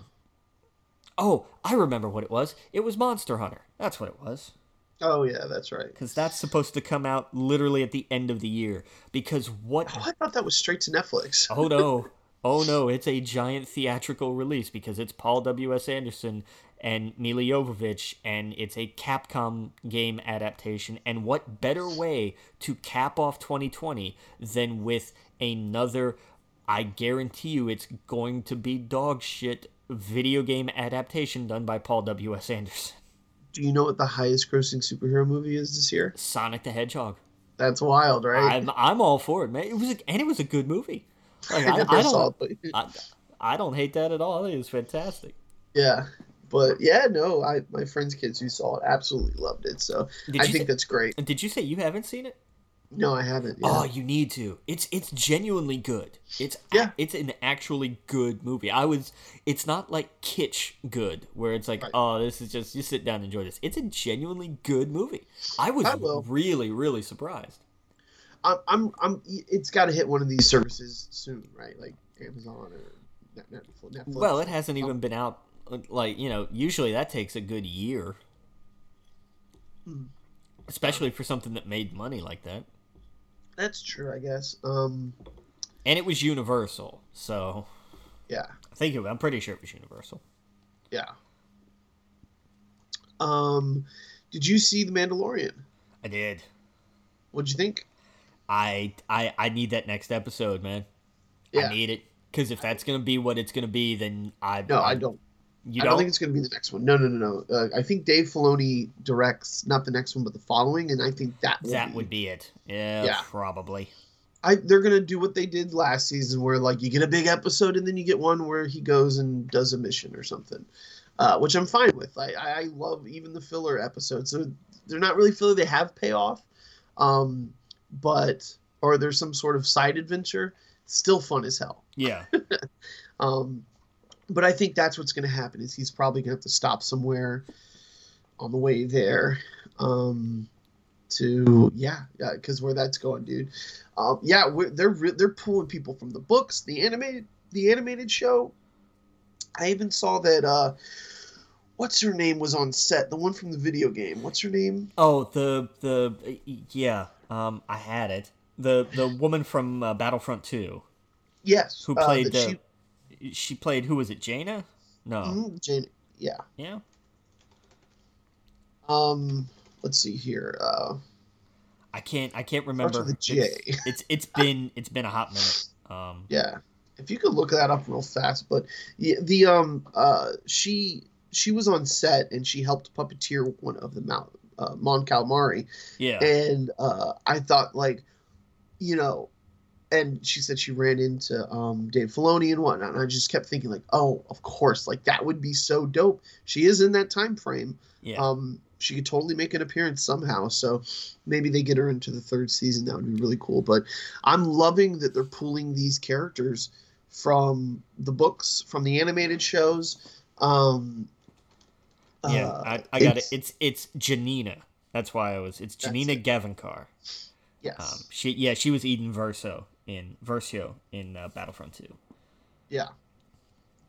oh i remember what it was it was monster hunter that's what it was Oh yeah, that's right. because that's supposed to come out literally at the end of the year because what Oh, I thought that was straight to Netflix. Oh no. <laughs> Oh no, it's a giant theatrical release because it's Paul W.S. Anderson and Milla Jovovich and it's a Capcom game adaptation. And what better way to cap off 2020 than with another I guarantee you it's going to be dog shit video game adaptation done by Paul W.S. Anderson. Do you know what the highest grossing superhero movie is this year? Sonic the Hedgehog. That's wild, right? I'm I'm all for it, man. It was a, and it was a good movie. Like, I, I don't I, I don't hate that at all. I think it's fantastic. yeah. But yeah, no, I my friends' kids who saw it absolutely loved it. So Did I think say, that's great. Did you say you haven't seen it? No, I haven't. Yeah. Oh, you need to. It's it's genuinely good. It's Yeah. it's an actually good movie. I was. It's not like kitsch good, where it's like, Right. oh, this is just you sit down and enjoy this. It's a genuinely good movie. I was I really really surprised. I'm, I'm, I'm. It's got to hit one of these services soon, right? Like Amazon or Netflix. Well, it hasn't even been out. Like you know, usually that takes a good year, Hmm. especially for something that made money like that. that's true, I guess. Um, And it was Universal, so yeah, I think it, I'm pretty sure it was Universal. yeah. Um, did you see The Mandalorian? I did. What'd you think? I I I need that next episode, man. I need it because if that's gonna be what it's gonna be, then I no, I, I don't. You I don't? don't think it's going to be the next one. No, no, no, no. Uh, I think Dave Filoni directs not the next one, but the following, and I think that that be. would be it. Yeah, yeah. probably. I they're going to do what they did last season, where like you get a big episode and then you get one where he goes and does a mission or something, uh, which I'm fine with. I I love even the filler episodes. So they're not really filler; they have payoff, um, but or there's some sort of side adventure. Still fun as hell. Yeah. <laughs> um, but I think that's what's going to happen is he's probably going to have to stop somewhere on the way there. Um, to yeah, yeah, because where that's going, dude. Um, yeah, they're they're pulling people from the books, the animated the animated show. I even saw that. Uh, what's her name was on set? The one from the video game. What's her name? Oh, the the yeah. Um, I had it. The the woman from uh, Battlefront Two. Yes. Who uh, played uh, the? She, she played who was it? Jaina? No. Mm-hmm, Jaina. Yeah. Yeah. Um. Let's see here. Uh, I can't. I can't remember. The J. It's, <laughs> it's it's been it's been a hot minute. Um. Yeah. If you could look that up real fast, but yeah, the um uh she she was on set and she helped puppeteer one of the Mount uh, Mon Calamari. Yeah. And uh, I thought like, you know, and she said she ran into um, Dave Filoni and whatnot. And I just kept thinking, like, oh, of course, like that would be so dope. She is in that time frame. Yeah. Um, she could totally make an appearance somehow. So maybe they get her into the third season. That would be really cool. But I'm loving that they're pulling these characters from the books, from the animated shows. Um, yeah, uh, I, I got it. It's it's Janina. That's why I was. It's Janina Gavankar. Yes. Um, she yeah she was Iden Versio in Versio in uh, Battlefront 2. Yeah.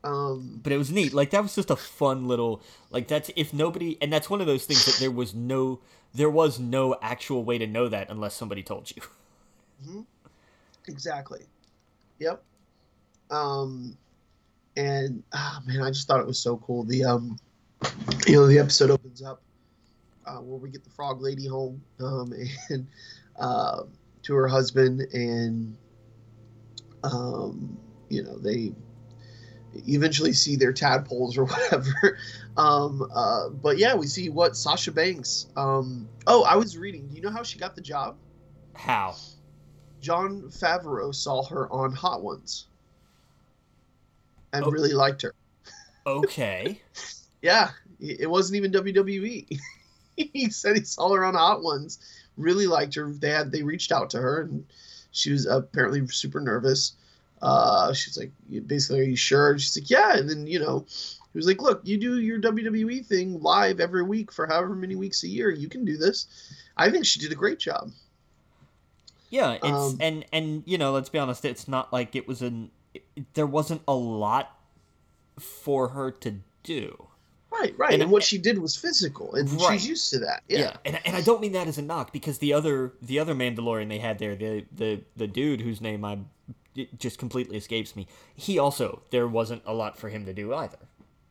Um, but it was neat. Like that was just a fun little like that's if nobody and that's one of those things that there was no there was no actual way to know that unless somebody told you. <laughs> Mm-hmm. Exactly. Yep. Um, and ah oh, man, I just thought it was so cool. The um, you know, the episode opens up uh, where we get the frog lady home, um, <laughs> and uh, to her husband, and um, you know they eventually see their tadpoles or <laughs> whatever. Um, uh, but yeah, we see what Sasha Banks. Um, oh, I was reading. Do you know how she got the job? How? Jon Favreau saw her on Hot Ones and oh. really liked her. Okay. <laughs> yeah, it wasn't even WWE. <laughs> he said he saw her on Hot Ones really liked her. They had they reached out to her, and she was apparently super nervous. Uh, she's like, basically, are you sure? She's like, yeah. And then you know, he was like, look, you do your WWE thing live every week for however many weeks a year. You can do this. I think she did a great job. Yeah, it's um, and and you know, let's be honest, it's not like it was an it, there wasn't a lot for her to do. Right, right. And, and what she did was physical, and right. she's used to that. Yeah. yeah. And, and I don't mean that as a knock because the other the other Mandalorian they had there, the the the dude whose name I just completely escapes me. He also there wasn't a lot for him to do either.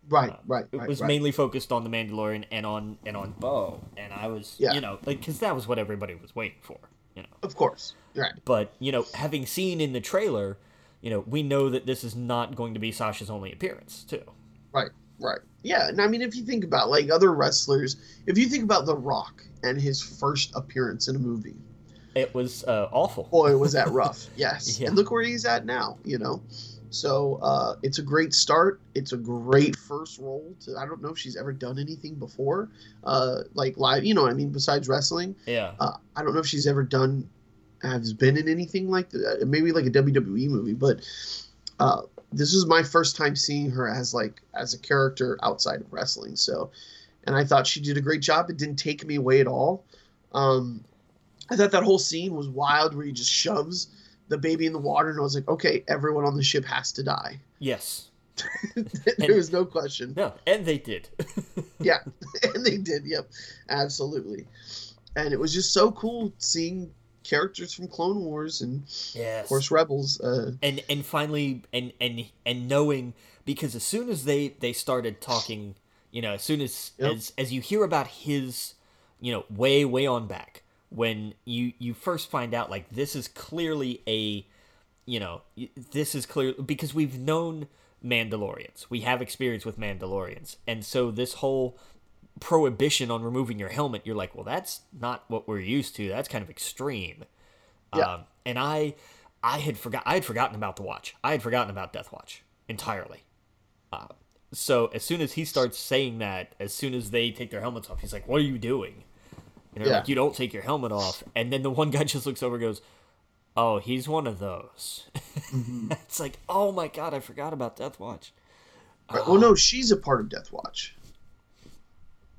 Right, uh, right. It right, was right. mainly focused on the Mandalorian and on and on Bo, and I was, yeah. you know, like because that was what everybody was waiting for, you know. Of course, right. But you know, having seen in the trailer, you know, we know that this is not going to be Sasha's only appearance, too. Right. Right. Yeah, and I mean, if you think about like other wrestlers, if you think about The Rock and his first appearance in a movie, it was uh, awful. Boy, it was that rough. <laughs> yes, yeah. and look where he's at now. You know, so uh, it's a great start. It's a great first role. To I don't know if she's ever done anything before, uh, like live. You know, what I mean, besides wrestling. Yeah. Uh, I don't know if she's ever done, has been in anything like that. Maybe like a WWE movie, but uh, this was my first time seeing her as like as a character outside of wrestling. So, and I thought she did a great job. It didn't take me away at all. Um, I thought that whole scene was wild, where he just shoves the baby in the water, and I was like, okay, everyone on the ship has to die. Yes. <laughs> there and, was no question. No, and they did. <laughs> yeah, <laughs> and they did. Yep, absolutely. And it was just so cool seeing characters from Clone Wars and yes. of course Rebels. Uh, and and finally and and and knowing because as soon as they they started talking, you know, as soon as Yep. as as you hear about his, you know, way way on back when you you first find out like this is clearly a, you know, this is clear because we've known Mandalorians. We have experience with Mandalorians, and so this whole prohibition on removing your helmet, you're like, well, that's not what we're used to. That's kind of extreme. Yeah. Um, and I, I had forgot. I had forgotten about the watch. I had forgotten about Death Watch entirely. Uh, so as soon as he starts saying that, as soon as they take their helmets off, he's like, "What are you doing?" And they're Yeah. like, "You don't take your helmet off." And then the one guy <laughs> just looks over, and goes, "Oh, he's one of those." <laughs> it's like, oh my god, I forgot about Death Watch. Right. Well, no, she's a part of Death Watch,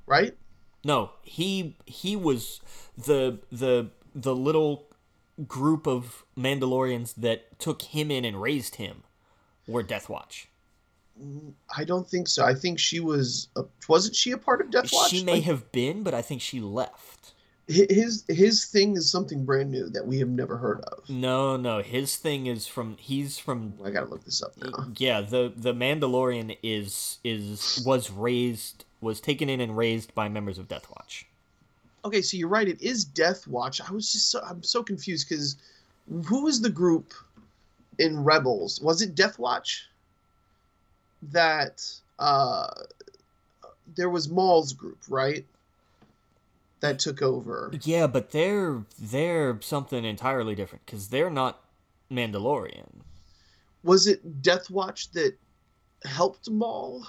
right? No, he he was the the the little group of Mandalorians that took him in and raised him were Death Watch. I don't think so. I think she was. A, wasn't she a part of Death Watch? She may Like, have been, but I think she left. Hi- his his thing is something brand new that we have never heard of. No, no, his thing is from he's from I gotta look this up now. yeah, the the Mandalorian is is was raised was taken in and raised by members of Death Watch. Okay, so you're right. It is Death Watch. I was just so I'm so confused because who was the group in Rebels? Was it Death Watch? That uh, there was Maul's group, right? That took over. Yeah, but they're they're something entirely different cuz they're not Mandalorian. Was it Death Watch that helped Maul?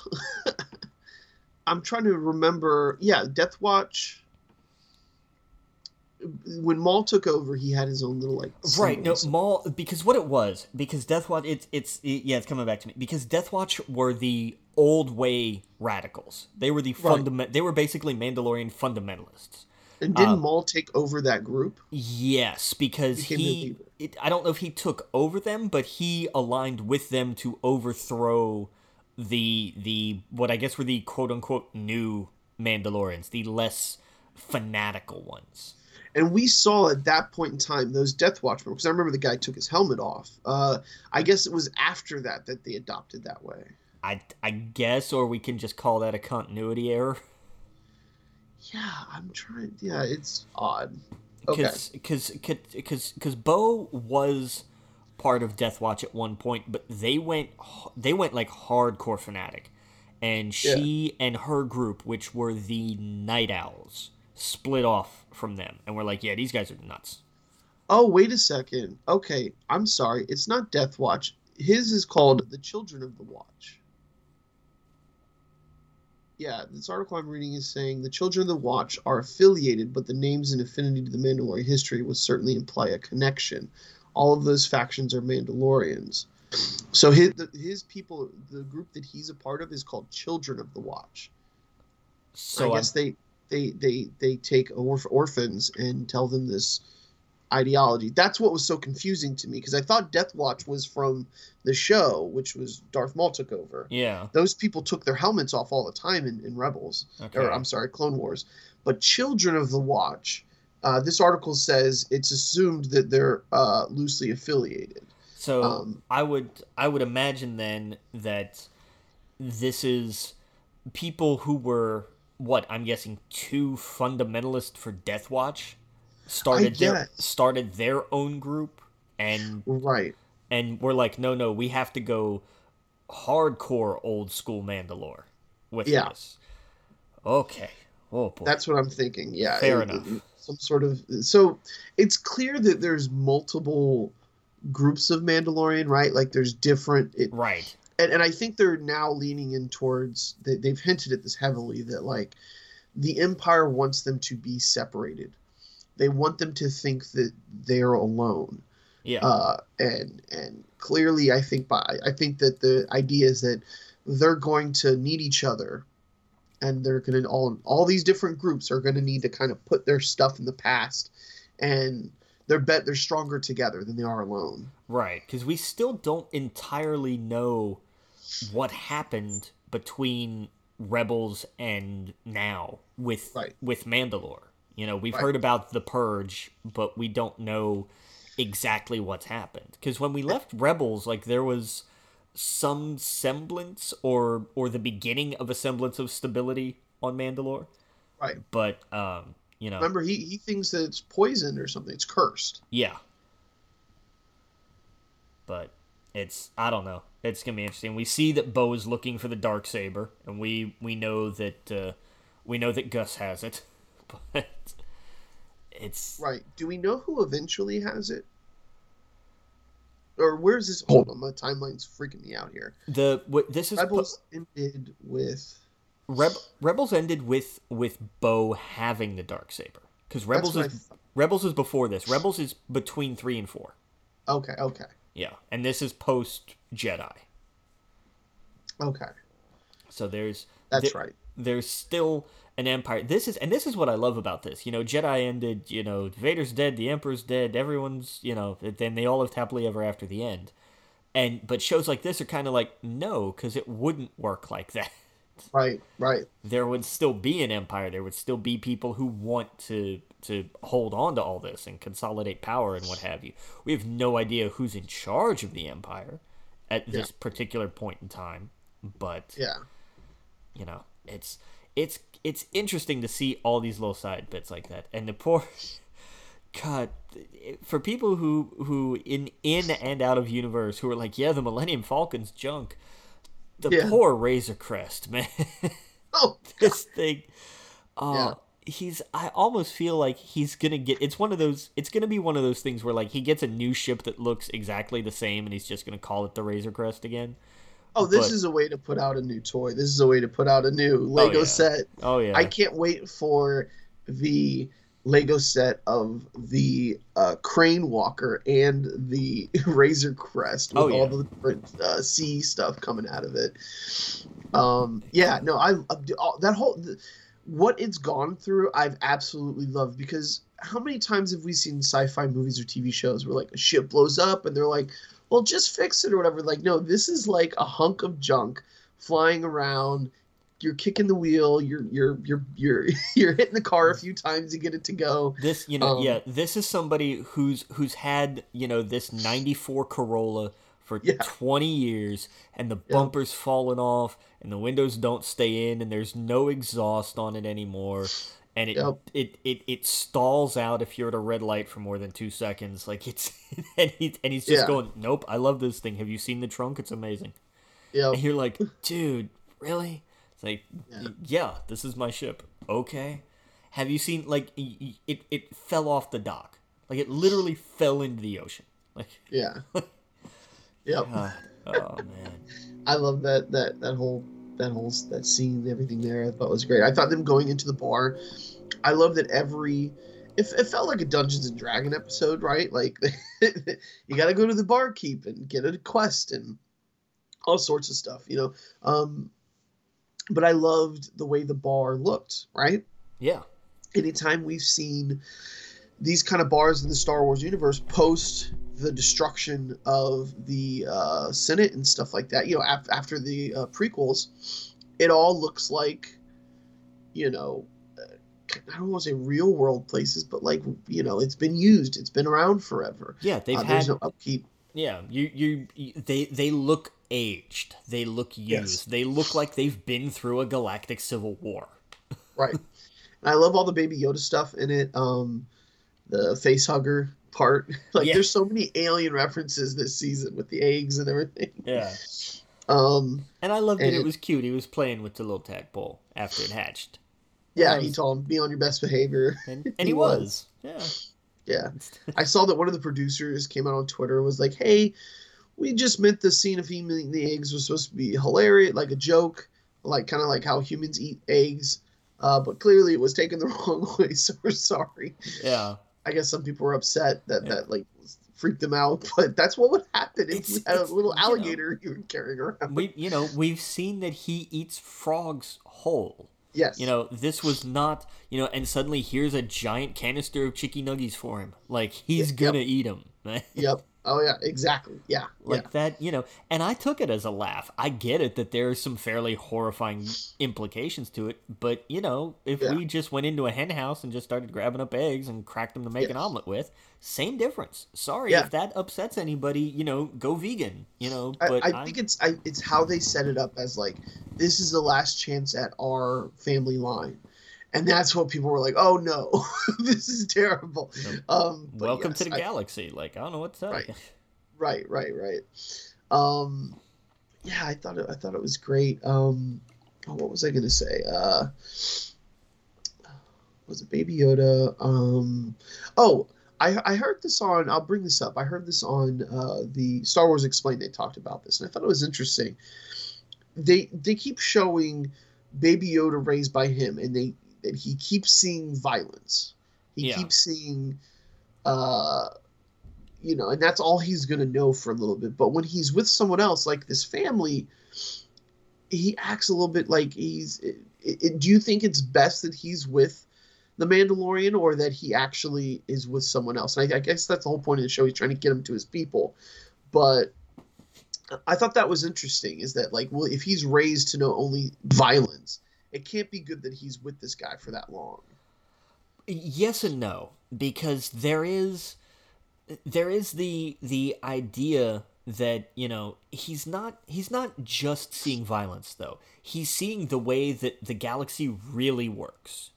<laughs> I'm trying to remember. Yeah, Death Watch. When Maul took over, he had his own little like. Right, no. Maul because what it was because Death Watch it's it's it, yeah it's coming back to me because Death Watch were the old way radicals. They were the Right. fundament. They were basically Mandalorian fundamentalists. And didn't um, Maul take over that group? Yes, because he it, I don't know if he took over them, but he aligned with them to overthrow the the what I guess were the quote unquote new Mandalorians, the less fanatical ones. And we saw at that point in time those Death Watch because I remember the guy took his helmet off. Uh, I guess it was after that that they adopted that way. I I guess or we can just call that a continuity error. Yeah, I'm trying. Yeah, it's odd. Okay. because because because because Bo was part of Death Watch at one point, but they went they went like hardcore fanatic, and she and her group, which were the Night Owls, split off from them, and we're like, yeah, these guys are nuts. Oh, wait a second. Okay, I'm sorry. It's not Death Watch. His is called The Children of the Watch. Yeah, this article I'm reading is saying the Children of the Watch are affiliated, but the names and affinity to the Mandalorian history would certainly imply a connection. All of those factions are Mandalorians. So his, his people, the group that he's a part of, is called Children of the Watch. So I guess they they they they take orph- orphans and tell them this ideology. That's what was so confusing to me because I thought Death Watch was from the show, which was Darth Maul took over. yeah, Those people took their helmets off all the time in, in Rebels, okay. or I'm sorry, Clone Wars. But Children of the Watch, uh, this article says it's assumed that they're uh, loosely affiliated. So Um, I would I would imagine then that this is people who were what I'm guessing too fundamentalist for Death Watch started their started their own group and Right. and we're like no no we have to go hardcore old school Mandalore with Yeah. this. Okay. Oh boy. That's what I'm thinking. Yeah. Fair enough. some sort of so it's clear that there's multiple groups of Mandalorian, right? Like there's different it, right. and, and I think they're now leaning in towards they, they've hinted at this heavily that like the Empire wants them to be separated. They want them to think that they're alone. Yeah. Uh, and and clearly, I think by I think that the idea is that they're going to need each other, and they're going to all all these different groups are going to need to kind of put their stuff in the past, and they're bet they're stronger together than they are alone. Right, because we still don't entirely know what happened between Rebels and now with Right. with Mandalore. You know, we've Right. heard about the Purge, but we don't know exactly what's happened. Because when we left Rebels, like there was some semblance or or the beginning of a semblance of stability on Mandalore. Right. But um, you know, Remember, he he thinks that it's poisoned or something. It's cursed. yeah. But it's I don't know. It's gonna be interesting. We see that Bo is looking for the dark saber, and we we know that uh, we know that Gus has it, <laughs> <laughs> but it's Right. Do we know who eventually has it? Or where's this? Hold on, my timeline's freaking me out here. the what this is po- ended with. Reb- Rebels ended with with Bo having the dark saber because Rebels is thought. Rebels is before this. Rebels is between three and four. Okay, okay, Yeah, and this is post Jedi. okay. So there's That's the- right. There's still an empire. This is and this is what I love about this. You know, Jedi ended. You know, Vader's dead. The Emperor's dead. Everyone's you know. Then they all lived happily ever after the end. And but shows like this are kind of like no, because it wouldn't work like <laughs> that. Right, right. there would still be an empire. There would still be people who want to to hold on to all this and consolidate power and what have you. We have no idea who's in charge of the empire at this particular point in time, but Yeah. You know, it's it's it's interesting to see all these little side bits like that. And the poor <laughs> God, for people who who in in and out of universe who are like, yeah, the Millennium Falcon's junk. The Yeah. poor Razor Crest, <laughs> man. Oh, this thing. Uh, Yeah. He's. I almost feel like he's gonna get. It's one of those. It's gonna be one of those things where like he gets a new ship that looks exactly the same, and he's just gonna call it the Razor Crest again. Oh, this But- is a way to put out a new toy. This is a way to put out a new Lego yeah. set. Oh yeah. I can't wait for the Lego set of the uh, Crane Walker and the <laughs> Razor Crest with Oh, all the different uh, sea stuff coming out of it. Um, yeah, no, I uh, that whole what it's gone through. I've absolutely loved because how many times have we seen sci-fi movies or TV shows where like a ship blows up and they're like, "Well, just fix it" or whatever. Like, no, this is like a hunk of junk flying around. You're kicking the wheel. You're you're you're you're <laughs> you're hitting the car a few times to get it to go. This, you know, Um, yeah, this is somebody who's who's had, you know, this 94 Corolla for Yeah. 20 years and the bumper's fallen off and the windows don't stay in and there's no exhaust on it anymore and it Yep. it, it it stalls out if you're at a red light for more than 2 seconds like it's <laughs> and he and he's just Yeah. going, "Nope, I love this thing. Have you seen the trunk? It's amazing." yeah And you're like, "Dude, really?" It's like, Yeah. "Yeah, this is my ship." Okay. Have you seen like it it fell off the dock. Like it literally fell into the ocean. Like yeah <laughs> yep God. oh man. <laughs> i love that that that whole that that scene everything there i thought was great. I thought them going into the bar i love that every it, it felt like a dungeons and dragon episode right? Like <laughs> you gotta go to the barkeep and get a quest and all sorts of stuff you know? Um but i loved the way the bar looked right? Yeah. anytime we've seen these kind of bars in the Star Wars universe post the destruction of the uh, Senate and stuff like that, you know, af- after the uh, prequels, it all looks like, you know, uh, I don't want to say real world places, but like, you know, it's been used, it's been around forever. Yeah, they've Uh, had there's no upkeep. Yeah, you, you you they they look aged. They look used. Yes. They look like they've been through a galactic civil war. Right. and I love all the Baby Yoda stuff in it. Um, the face hugger part. <laughs> like, Yeah. there's so many alien references this season with the eggs and everything. Yeah. <laughs> Um, And I loved that it And- was cute. He was playing with the little tadpole after it hatched. yeah, That he told him be on your best behavior. <laughs> And and he, He was. was. Yeah. Yeah, I saw that one of the producers came out on Twitter and was like, "Hey, we just meant the scene of him eating the eggs was supposed to be hilarious, like a joke, like kind of like how humans eat eggs, uh, but clearly it was taken the wrong way. So we're sorry. Yeah. I guess some people were upset that Yeah. that like freaked them out, <laughs> but that's what would happen if It's- you had a little you know. alligator <laughs> you were carrying around. We you know, we've seen that he eats frogs whole. yes, You know, this was not, you know, and suddenly here's a giant canister of chicky nuggies for him. Like he's Yep. gonna eat them. <laughs> Yep. Oh yeah, exactly. Yeah, like yeah. that, you know. And I took it as a laugh. I get it that there are some fairly horrifying implications to it, but you know, if Yeah. we just went into a hen house and just started grabbing up eggs and cracked them to make an omelet with, same difference. Sorry Yeah. if that upsets anybody. You know, go vegan. You know, I, but I think it's I, it's how they set it up as like this is the last chance at our family line, and that's what people were like. Oh no, <laughs> this is terrible. Um, welcome yes, to the I- galaxy. Like I don't know what to tell Right. you. Right, right, right. Um, yeah, I thought it, I thought it was great. Um, oh, what was I gonna say? Uh, was it Baby Yoda? Um, oh, I I heard this on. I'll bring this up. I heard this on uh, the Star Wars Explained. They talked about this, and I thought it was interesting. They they keep showing Baby Yoda raised by him, and they and he keeps seeing violence. He Yeah. keeps seeing, uh, you know, and that's all he's gonna know for a little bit. But when he's with someone else, like this family, he acts a little bit like he's. It, it, do you think it's best that he's with the Mandalorian, or that he actually is with someone else? And I, I guess that's the whole point of the show. He's trying to get him to his people, but I thought that was interesting. Is that like, well, if he's raised to know only violence, it can't be good that he's with this guy for that long. yes and no because there is there is the the idea that you know he's not he's not just seeing violence though he's seeing the way that the galaxy really works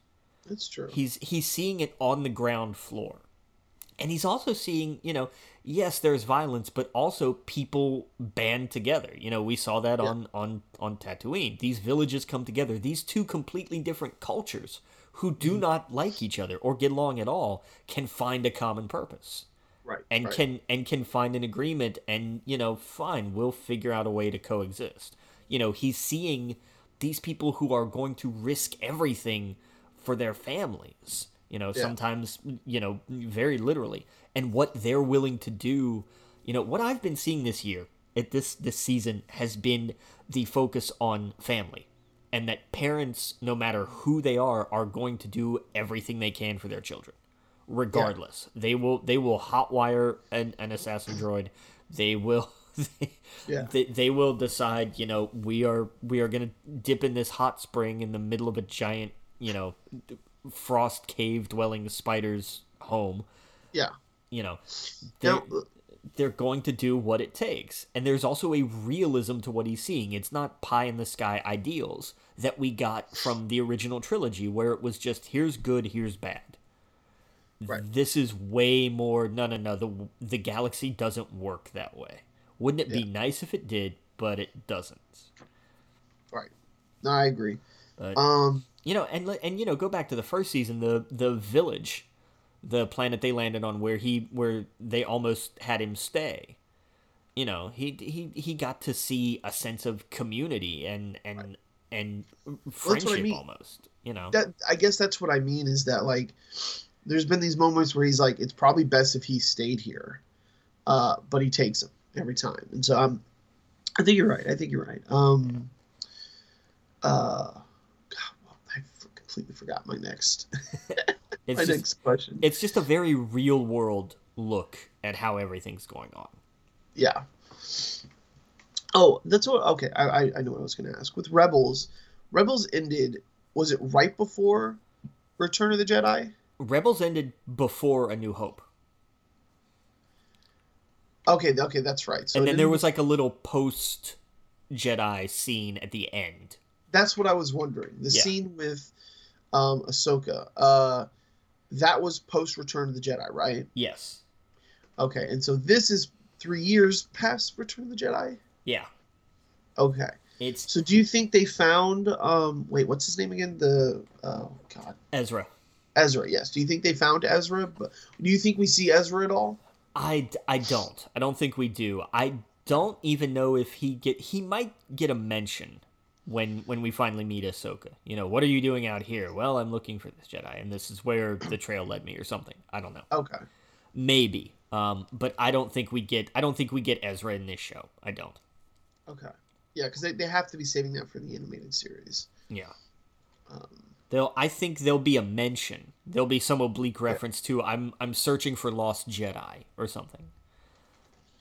That's true. he's he's seeing it on the ground floor and he's also seeing you know yes there's violence but also people band together you know we saw that Yeah. on on on Tatooine these villages come together these two completely different cultures who do mm. not like each other or get along at all can find a common purpose right. and right. can and can find an agreement and you know fine we'll figure out a way to coexist you know he's seeing these people who are going to risk everything for their families you know Yeah. sometimes you know very literally and what they're willing to do you know what i've been seeing this year at this this season has been the focus on family and that parents no matter who they are are going to do everything they can for their children regardless they will they will hotwire an, an assassin droid they will <laughs> Yeah. they, they will decide you know we are we are gonna dip in this hot spring in the middle of a giant you know frost cave dwelling spider's home yeah. you know they're, Now, they're going to do what it takes and there's also a realism to what he's seeing it's not pie in the sky ideals that we got from the original trilogy where it was just here's good here's bad Right. this is way more no no no the the galaxy doesn't work that way wouldn't it be nice if it did but it doesn't right. No, I agree. But- Um, you know and and you know go back to the first season the the village the planet they landed on where he where they almost had him stay you know he he he got to see a sense of community and and and what I friendship mean. almost you know that I guess that's what I mean is that like there's been these moments where he's like it's probably best if he stayed here, uh, but he takes him every time, and so I'm I think you're right. I think you're right. Um, uh, God, well, I f- completely forgot my next <laughs> <laughs> it's my just, next question. it's just a very real world look at how everything's going on Yeah. Oh, that's what. Okay, I I, I know what I was going to ask. With Rebels, Rebels ended. Was it right before Return of the Jedi? rebels ended before a new hope Okay, okay, that's right. So and then there was like a little post jedi scene at the end That's what I was wondering. The Yeah. scene with um, Ahsoka. Uh, that was post Return of the Jedi, right? yes Okay, and so this is three years past Return of the Jedi. yeah Okay, it's so do you think they found? Um, wait, what's his name again? The oh god, ezra Ezra. Yes. Do you think they found Ezra? But do you think we see Ezra at all? I, I don't. I don't think we do. I don't even know if he get he might get a mention when when we finally meet Ahsoka. You know, what are you doing out here? Well, I'm looking for this Jedi, and this is where the trail led me, or something. I don't know. Okay. Maybe. Um, but I don't think we get. I don't think we get Ezra in this show. I don't. Okay. Yeah, because they, they have to be saving that for the animated series. Yeah. Um, They'll. I think there'll be a mention. There'll be some oblique reference to I'm I'm searching for lost Jedi or something.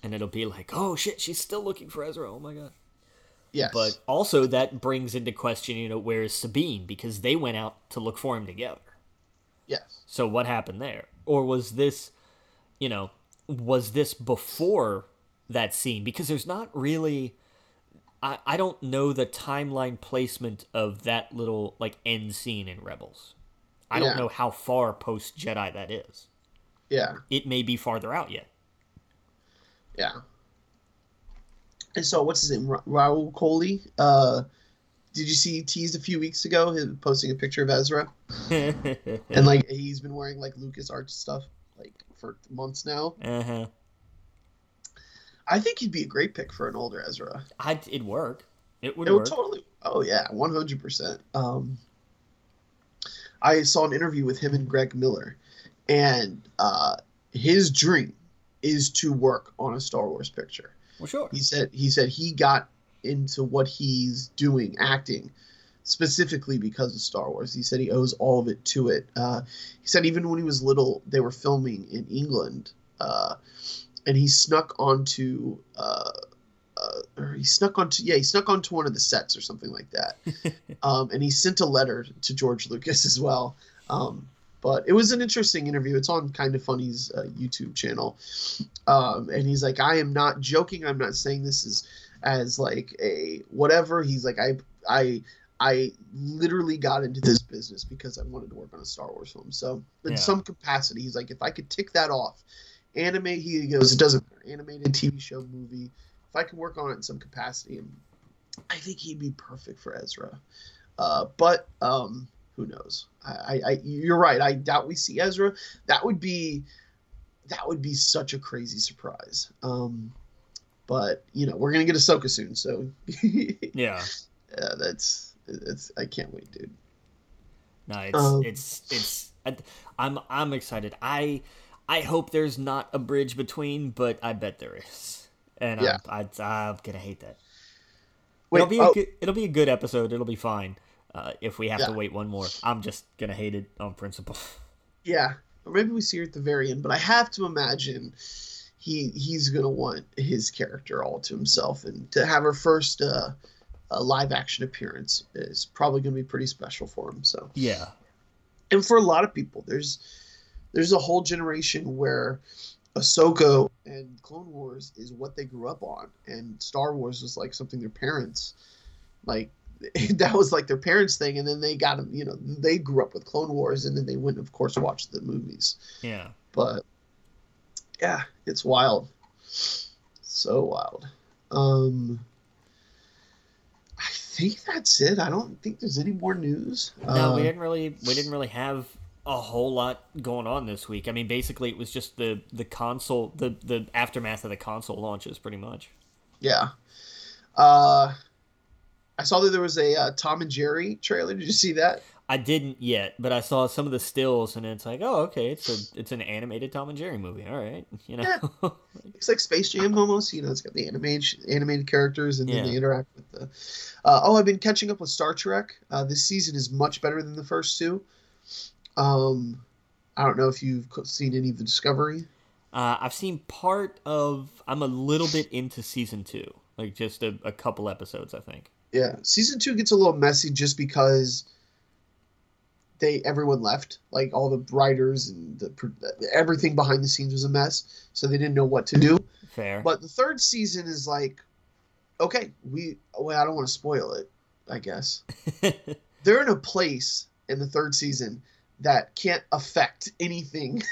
and it'll be like, oh shit, she's still looking for Ezra. Oh my god. Yes. But also that brings into question, you know, where is Sabine? Because they went out to look for him together. yes. So what happened there? Or was this, you know, was this before that scene? Because there's not really. I, I don't know the timeline placement of that little like end scene in Rebels. I Yeah. don't know how far post Jedi that is. Yeah. It may be farther out yet. Yeah. And so, what's his name? Ra- Raul Coley. Uh, did you see he teased a few weeks ago him posting a picture of Ezra? <laughs> And like he's been wearing like Lucas Arts stuff like for months now. uh-huh. I think he'd be a great pick for an older Ezra. I'd, it'd work. It would It work. would totally. Oh yeah, one hundred percent. Um, I saw an interview with him and Greg Miller, and uh, his dream is to work on a Star Wars picture. Well, sure. He said he said he got into what he's doing acting specifically because of Star Wars. He said he owes all of it to it. Uh, he said even when he was little, they were filming in England, uh, and he snuck onto. Uh, uh, or he snuck onto yeah he snuck onto one of the sets or something like that <laughs> um, and he sent a letter to george lucas as well um, but it was an interesting interview. It's on Kinda Funny's uh, youtube channel. Um, and he's like i am not joking. I'm not saying this is as like a whatever. He's like i i i literally got into this business because i wanted to work on a star wars film. So in Yeah. some capacity he's like if i could tick that off animate he goes it doesn't matter. Animated tv show movie if i could work on it in some capacity and i think he'd be perfect for ezra. Uh, but um who knows I, I, I you're right i doubt we see ezra that would be that would be such a crazy surprise um but you know we're gonna get Ahsoka soon so <laughs> Yeah. yeah that's it's i can't wait dude No, it's Um, it's it's. I- I'm I'm excited. I I hope there's not a bridge between, but I bet there is, and Yeah. I'm, I, I'm gonna hate that. Wait, it'll be oh. a good, it'll be a good episode. It'll be fine. Uh, if we have to wait one more, I'm just gonna hate it on principle. <laughs> Yeah, or maybe we see her at the very end. But I have to imagine he he's gonna want his character all to himself, and to have her first uh, uh, live action appearance is probably gonna be pretty special for him. So, yeah, and for a lot of people, there's there's a whole generation where Ahsoka and Clone Wars is what they grew up on, and Star Wars was like something their parents like. <laughs> That was like their parents' thing, and then they got them. You know, they grew up with Clone Wars, and then they went, of course, watch the movies yeah. but yeah, it's wild. So wild. Um I think that's it. I don't think there's any more news. No, Uh, we didn't really we didn't really have a whole lot going on this week. I mean, basically, it was just the the console, the the aftermath of the console launches, pretty much. Yeah. Uh I saw that there was a uh, Tom and Jerry trailer. Did you see that? I didn't yet, but I saw some of the stills, and it's like, oh, okay, it's a it's an animated Tom and Jerry movie. All right, <laughs> you know. <laughs> It's like Space Jam almost. You know, it's got the animated animated characters, and then Yeah. they interact with the. Uh, oh, I've been catching up with Star Trek. Uh, this season is much better than the first two. Um, I don't know if you've seen any of the Discovery. Uh, I've seen part of. I'm a little bit into season two, like just a, a couple episodes, I think. Yeah, season two gets a little messy just because they everyone left. Like all the writers and the everything behind the scenes was a mess, so they didn't know what to do. Fair. But the third season is like, okay, we. Well, I don't want to spoil it. I guess <laughs> they're in a place in the third season that can't affect anything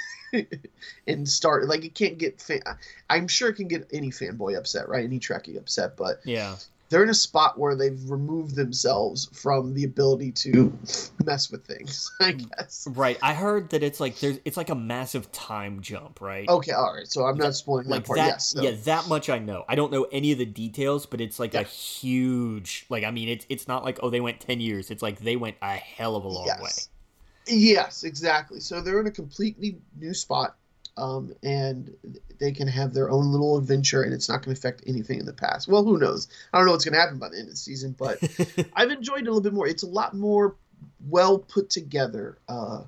<laughs> and start like it can't get fan, i'm sure it can get any fanboy upset right any trekkie upset but yeah. They're in a spot where they've removed themselves from the ability to mess with things <laughs> i guess Right. I heard that it's like there's it's like a massive time jump, right? okay all right so i'm not spoiling like that part that yes yeah that much i know i don't know any of the details but it's like Yeah. a huge like i mean it's it's not like oh they went 10 years it's like they went a hell of a long way yes. Yes, exactly. So they're in a completely new spot, um, and they can have their own little adventure, and it's not going to affect anything in the past. Well, who knows? I don't know what's going to happen by the end of the season, but <laughs> I've enjoyed it a little bit more. It's a lot more well put together, uh,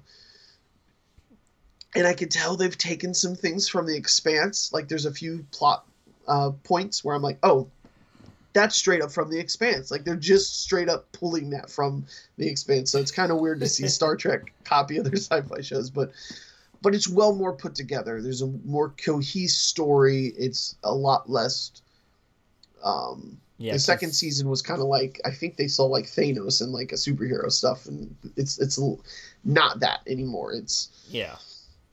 and I can tell they've taken some things from the Expanse. Like there's a few plot uh, points where I'm like, oh, that's straight up from the Expanse. Like they're just straight up pulling that from the Expanse. So it's kind of weird to see <laughs> Star Trek copy other sci-fi shows, but but it's well more put together. There's a more cohesive story. It's a lot less. Um, Yeah, the 'cause- second season was kind of like I think they saw like Thanos and like a superhero stuff, and it's it's not that anymore. It's Yeah.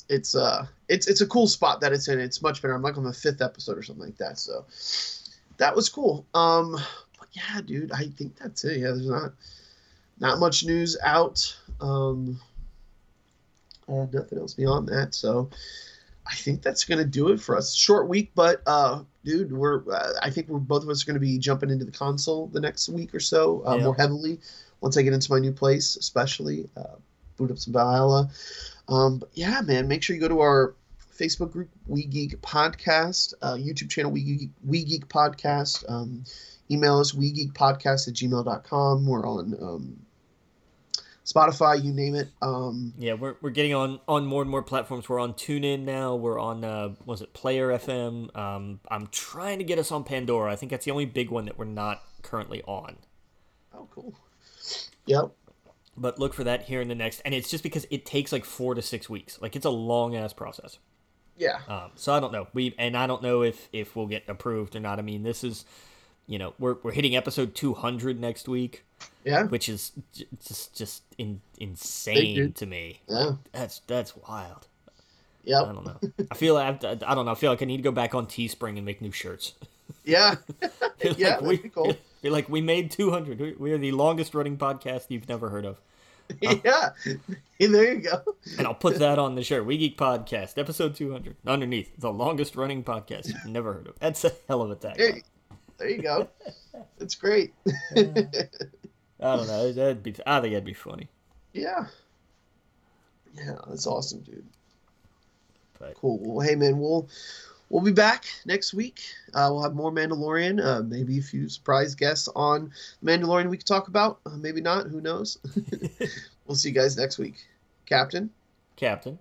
it's uh it's it's a cool spot that it's in. It's much better. I'm like on the fifth episode or something like that. So that was cool. Um, but yeah, dude, I think that's it. Yeah, there's not not much news out. Um, uh, nothing else beyond that. So I think that's gonna do it for us. Short week, but uh, dude, we're uh, I think we're both of us are gonna be jumping into the console the next week or so uh, Yeah. more heavily once I get into my new place, especially uh, boot up some Valhalla. Um, but yeah, man, make sure you go to our Facebook group, We Geek Podcast, uh, YouTube channel, We Geek, we Geek Podcast. Um, email us, We Geek Podcast at gmail.com. We're on um, Spotify, you name it. Um, Yeah, we're, we're getting on, on more and more platforms. We're on TuneIn now. We're on, uh, was it Player FM? Um, I'm trying to get us on Pandora. I think that's the only big one that we're not currently on. oh, cool. Yep. But look for that here in the next. And it's just because it takes like four to six weeks. Like it's a long ass process. Yeah. Um, so I don't know. We and I don't know if if we'll get approved or not. I mean, this is, you know, we're we're hitting episode 200 next week, Yeah. which is j- just just in, insane to me. Yeah. That's that's wild. Yeah. I don't know. I feel like I, I don't know. I feel like I need to go back on Teespring and make new shirts. <laughs> Yeah. <laughs> Feel Yeah, like we, cool. <laughs> Like we made 200. We- We are the longest running podcast you've never heard of. yeah. And there you go. And I'll put that on the shirt. We Geek Podcast, episode 200. Underneath, the longest running podcast you've never heard of. That's a hell of a tag. There, you go. <laughs> It's great. I don't know. <laughs> That'd be. I think that'd be funny. yeah. Yeah, that's awesome, dude. But Cool. Well, hey, man, we'll we'll be back next week. Uh, we'll have more Mandalorian. Uh, maybe a few surprise guests on Mandalorian we could talk about. Uh, maybe not. Who knows? <laughs> we'll see you guys next week. Captain. Captain,